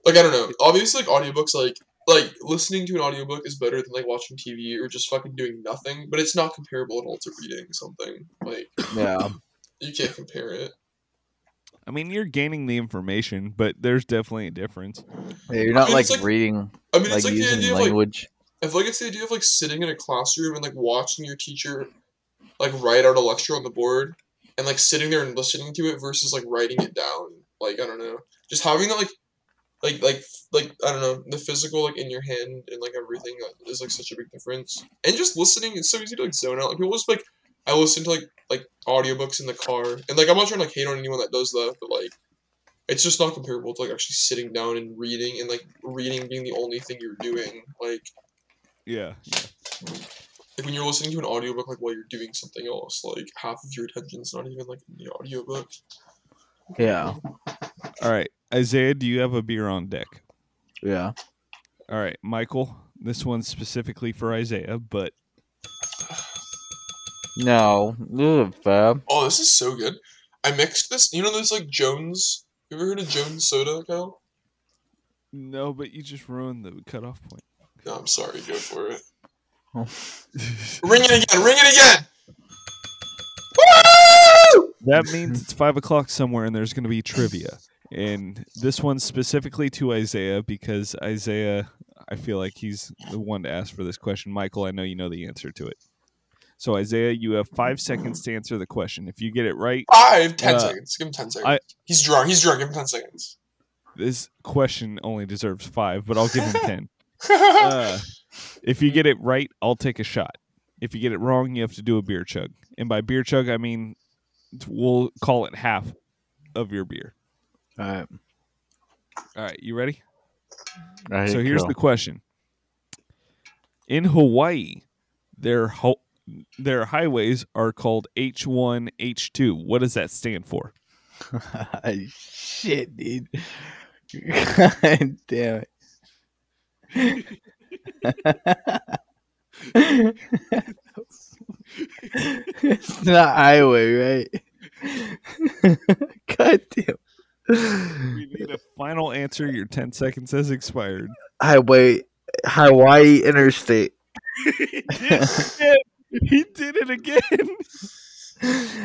like I don't know. Obviously like audiobooks like like listening to an audiobook is better than like watching TV or just fucking doing nothing, but it's not comparable at all to reading something. Like Yeah. you can't compare it. I mean, you're gaining the information, but there's definitely a difference. Yeah, you're not mean, like, like- reading, I mean like, it's like the using idea of like language. I feel like it's the idea of like sitting in a classroom and like watching your teacher like write out a lecture on the board and like sitting there and listening to it versus like writing it down. Like I don't know, just having that like like like like I don't know the physical like in your hand and like everything is like such a big difference. And just listening, it's so easy to like zone out. Like people just like I listen to like like audiobooks in the car and like I'm not trying to like hate on anyone that does that, but like. It's just not comparable to like actually sitting down and reading and like reading being the only thing you're doing. Like Yeah. like when you're listening to an audiobook like while you're doing something else like half of your attention's not even like in the audiobook Yeah. All right. Isaiah, do you have a beer on deck? Yeah. All right. Michael, this one's specifically for Isaiah, but No. Ugh, fab. oh this is so good i mixed this you know there's like jones you ever heard of jones soda Kyle? no, but you just ruined the cutoff point. no i'm sorry go for it Oh. ring it again ring it again Woo! That means it's five o'clock somewhere and there's going to be trivia. And this one's specifically to Isaiah because Isaiah, I feel like he's the one to ask for this question. Michael, I know you know the answer to it. So, Isaiah, you have five seconds to answer the question. If you get it right, five ten Uh, seconds give him 10 seconds I- he's drunk he's drunk give him 10 seconds this question only deserves five, but I'll give him 10. Uh, if you get it right, I'll take a shot. If you get it wrong, you have to do a beer chug. And by beer chug, I mean we'll call it half of your beer. All right. All right, you ready? All right, so here's cool. the question. In Hawaii, their ho- their highways are called H1, H2. What does that stand for? Shit, dude. God damn it. it's not highway, right? God damn. We need a final answer. Your 10 seconds has expired. Highway, Hawaii Interstate. he, did it again. He did it again.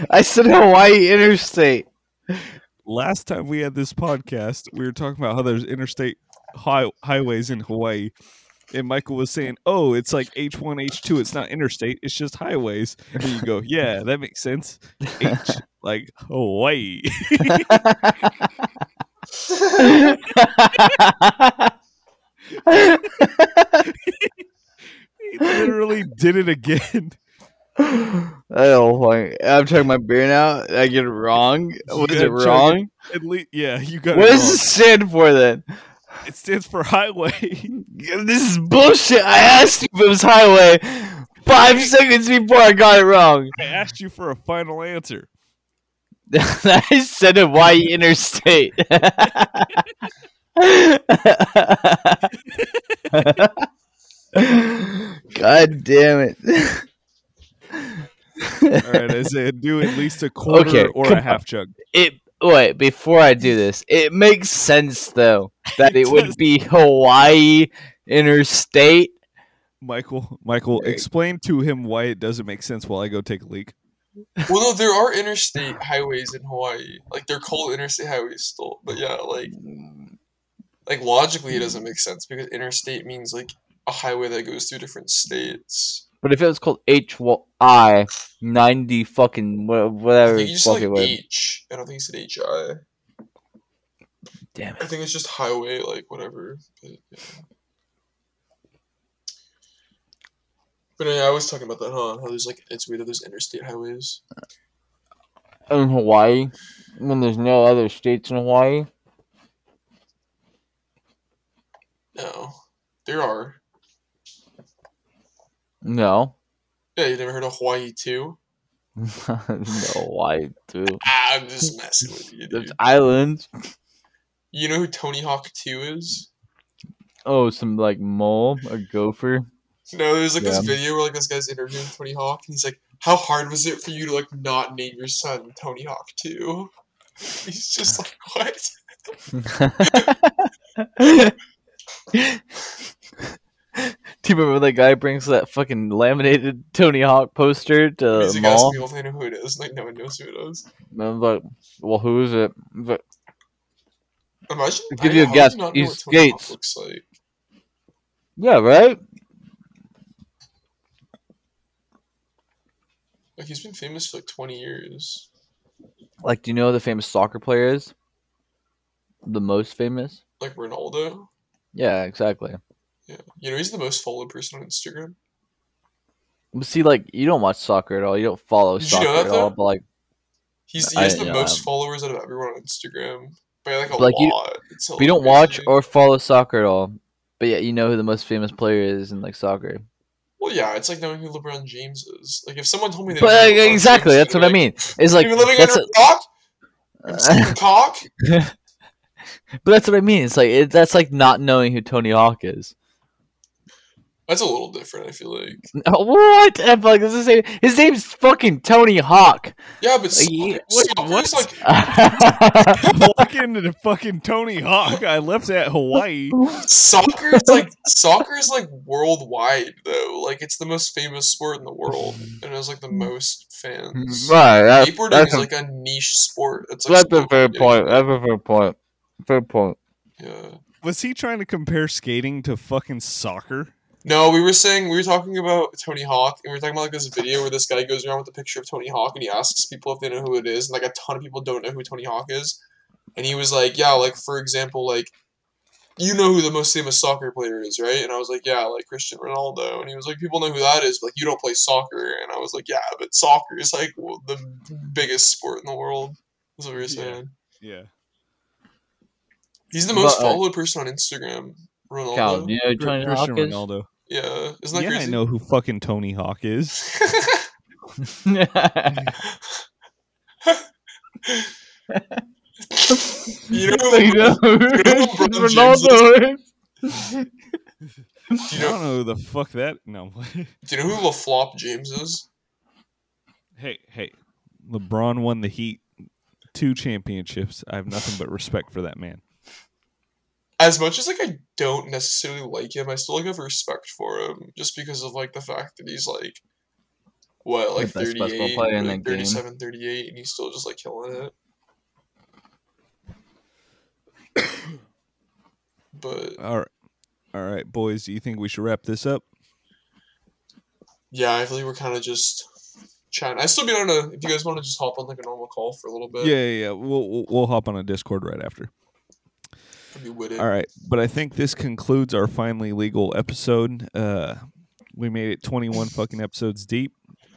I said Hawaii Interstate. Last time we had this podcast, we were talking about how there's interstate high- highways in Hawaii. And Michael was saying, "Oh, it's like H one, H two. It's not interstate. It's just highways." And you go, "Yeah, that makes sense." H like Hawaii. literally did it again. oh, my. I'm checking my beer now. Did I get it wrong? Was it it. wrong? At least, yeah, you got What it does this stand for then? It stands for highway. This is bullshit. I asked you if it was highway five seconds before I got it wrong. I asked you for a final answer. I said Hawaii Interstate. God damn it. All right, Isaiah, do at least a quarter Okay, or come a half chug. It wait before I do this. It makes sense though that it would be Hawaii Interstate. Michael, Michael, Right. explain to him why it doesn't make sense while I go take a leak. well no there are interstate highways in hawaii like they're called interstate highways still but yeah like like logically it doesn't make sense because interstate means like a highway that goes through different states But if it was called H I ninety fucking whatever you said it like was. H. I don't think you said H I. Damn it. I think it's just highway, like whatever. But, yeah. but yeah, I was talking about that, huh? How there's like it's weird that there's interstate highways. In Hawaii, when there's no other states in Hawaii. No, there are. No. Yeah, you never heard of Hawaii too? no Hawaii too. Ah, I'm just messing with you, There's islands. You know who Tony Hawk Two is? Oh, some like mole or gopher. No, there's like this video where like this guy's interviewing Tony Hawk, and he's like, "How hard was it for you to like not name your son Tony Hawk 2? He's just like, "What?" Do you remember that guy brings that fucking laminated Tony Hawk poster to the mall? people they know who it is. Like no one knows who it is. And I was like, well, who is it? But Imagine. I'll give I- you a guess. He's what Tony Hawk Gates. looks like. yeah, right? Like he's been famous for like 20 years. Like, do you know who the famous soccer player is? The most famous? Like Ronaldo. Yeah, exactly. Yeah, you know he's the most followed person on Instagram. See, like, you don't watch soccer at all. You don't follow Did you know soccer that, at all. But like, He's he I- has the yeah, most um, followers out of everyone on Instagram by like a Like, lot. You don't watch or follow soccer at all, but yet you know who the most famous player is in like soccer. Well, yeah, it's like knowing who LeBron James is. Like if someone told me, they But didn't know who LeBron exactly, James that's what I'd I mean. It's like you living that's under a-? I'm cock. but that's what I mean. It's like it, that's like not knowing who Tony Hawk is. That's a little different. I feel like. Uh, what? I'm like, this is his his name's fucking Tony Hawk. Yeah, but Like, yeah, what- soccer's what? like Walk into the fucking Tony Hawk. I left at Hawaii. soccer is like soccer is like worldwide though. Like it's the most famous sport in the world, and it has like the most fans. right. That's, Skateboarding that's, is a, like a niche sport. It's like that's a fair point. That's a fair point. Fair point. Yeah. Was he trying to compare skating to fucking soccer? No, we were saying we were talking about Tony Hawk, and we were talking about like this video where this guy goes around with a picture of Tony Hawk, and he asks people if they know who it is, and like a ton of people don't know who Tony Hawk is, and he was like, yeah, like for example, like you know who the most famous soccer player is, right? And I was like, yeah, like Christian Ronaldo, and he was like, people know who that is, but like you don't play soccer, and I was like, yeah, but soccer is like w- the biggest sport in the world. That's what we were Yeah. saying. Yeah. He's the most But, uh, followed person on Instagram. Ronaldo. Cal, do you know who Tony Hawk is? Ronaldo. Yeah, isn't that Yeah, crazy? I know who fucking Tony Hawk is. you know, you know who LeBron James Ronaldo is? do I you don't know, know who the fuck that. No. do you know who LaFlop James is? hey, hey. LeBron won the Heat two championships. I have nothing but respect for that man. As much as like I don't necessarily like him, I still like have respect for him just because of like the fact that he's like what like The 38, player in like that game. 37, 38, and he's still just like killing it. But All right. All right, boys. Do you think we should wrap this up? yeah, I feel like we're kind of just chatting. I still be on a. If you guys want to just hop on like a normal call for a little bit, Yeah, yeah, yeah. We'll, we'll we'll hop on a Discord right after. Be with it. All right, but I think this concludes our finally legal episode. Uh, we made it 21 fucking episodes deep.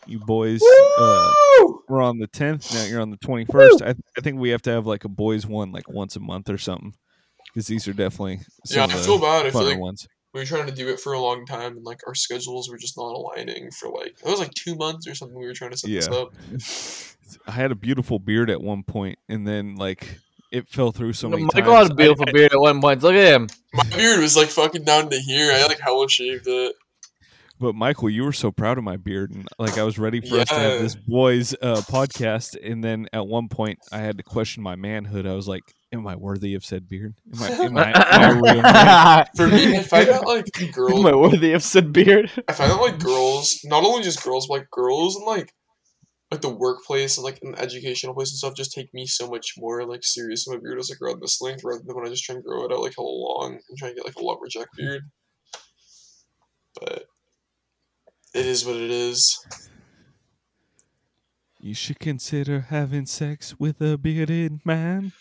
You boys, uh, we're on the 10th. Now you're on the 21st. I, I think we have to have like a boys one like once a month or something because these are definitely Yeah, I feel bad. I feel like ones. we were trying to do it for a long time, and like our schedules were just not aligning for like it was like two months or something. We were trying to set this up. I had a beautiful beard at one point, and then like it fell through so many Michael times. had a beautiful I- I- beard at one point. Look at him. My beard was like fucking down to here. I like hella shaved it. But Michael, you were so proud of my beard, and like I was ready for us to have this boys uh, podcast, and then at one point I had to question my manhood. I was like, "Am I worthy of said beard? Am I? Am I, am I a real man?" For me, I find that like girls, Am I worthy of said beard? I find that like girls, not only just girls, but like girls and like like the workplace and like an educational place and stuff just take me so much more like serious my beard is like around this length rather than when I just try and grow it out like hella long and try and get like a lumberjack beard. Hmm. But It is what it is. You should consider having sex with a bearded man.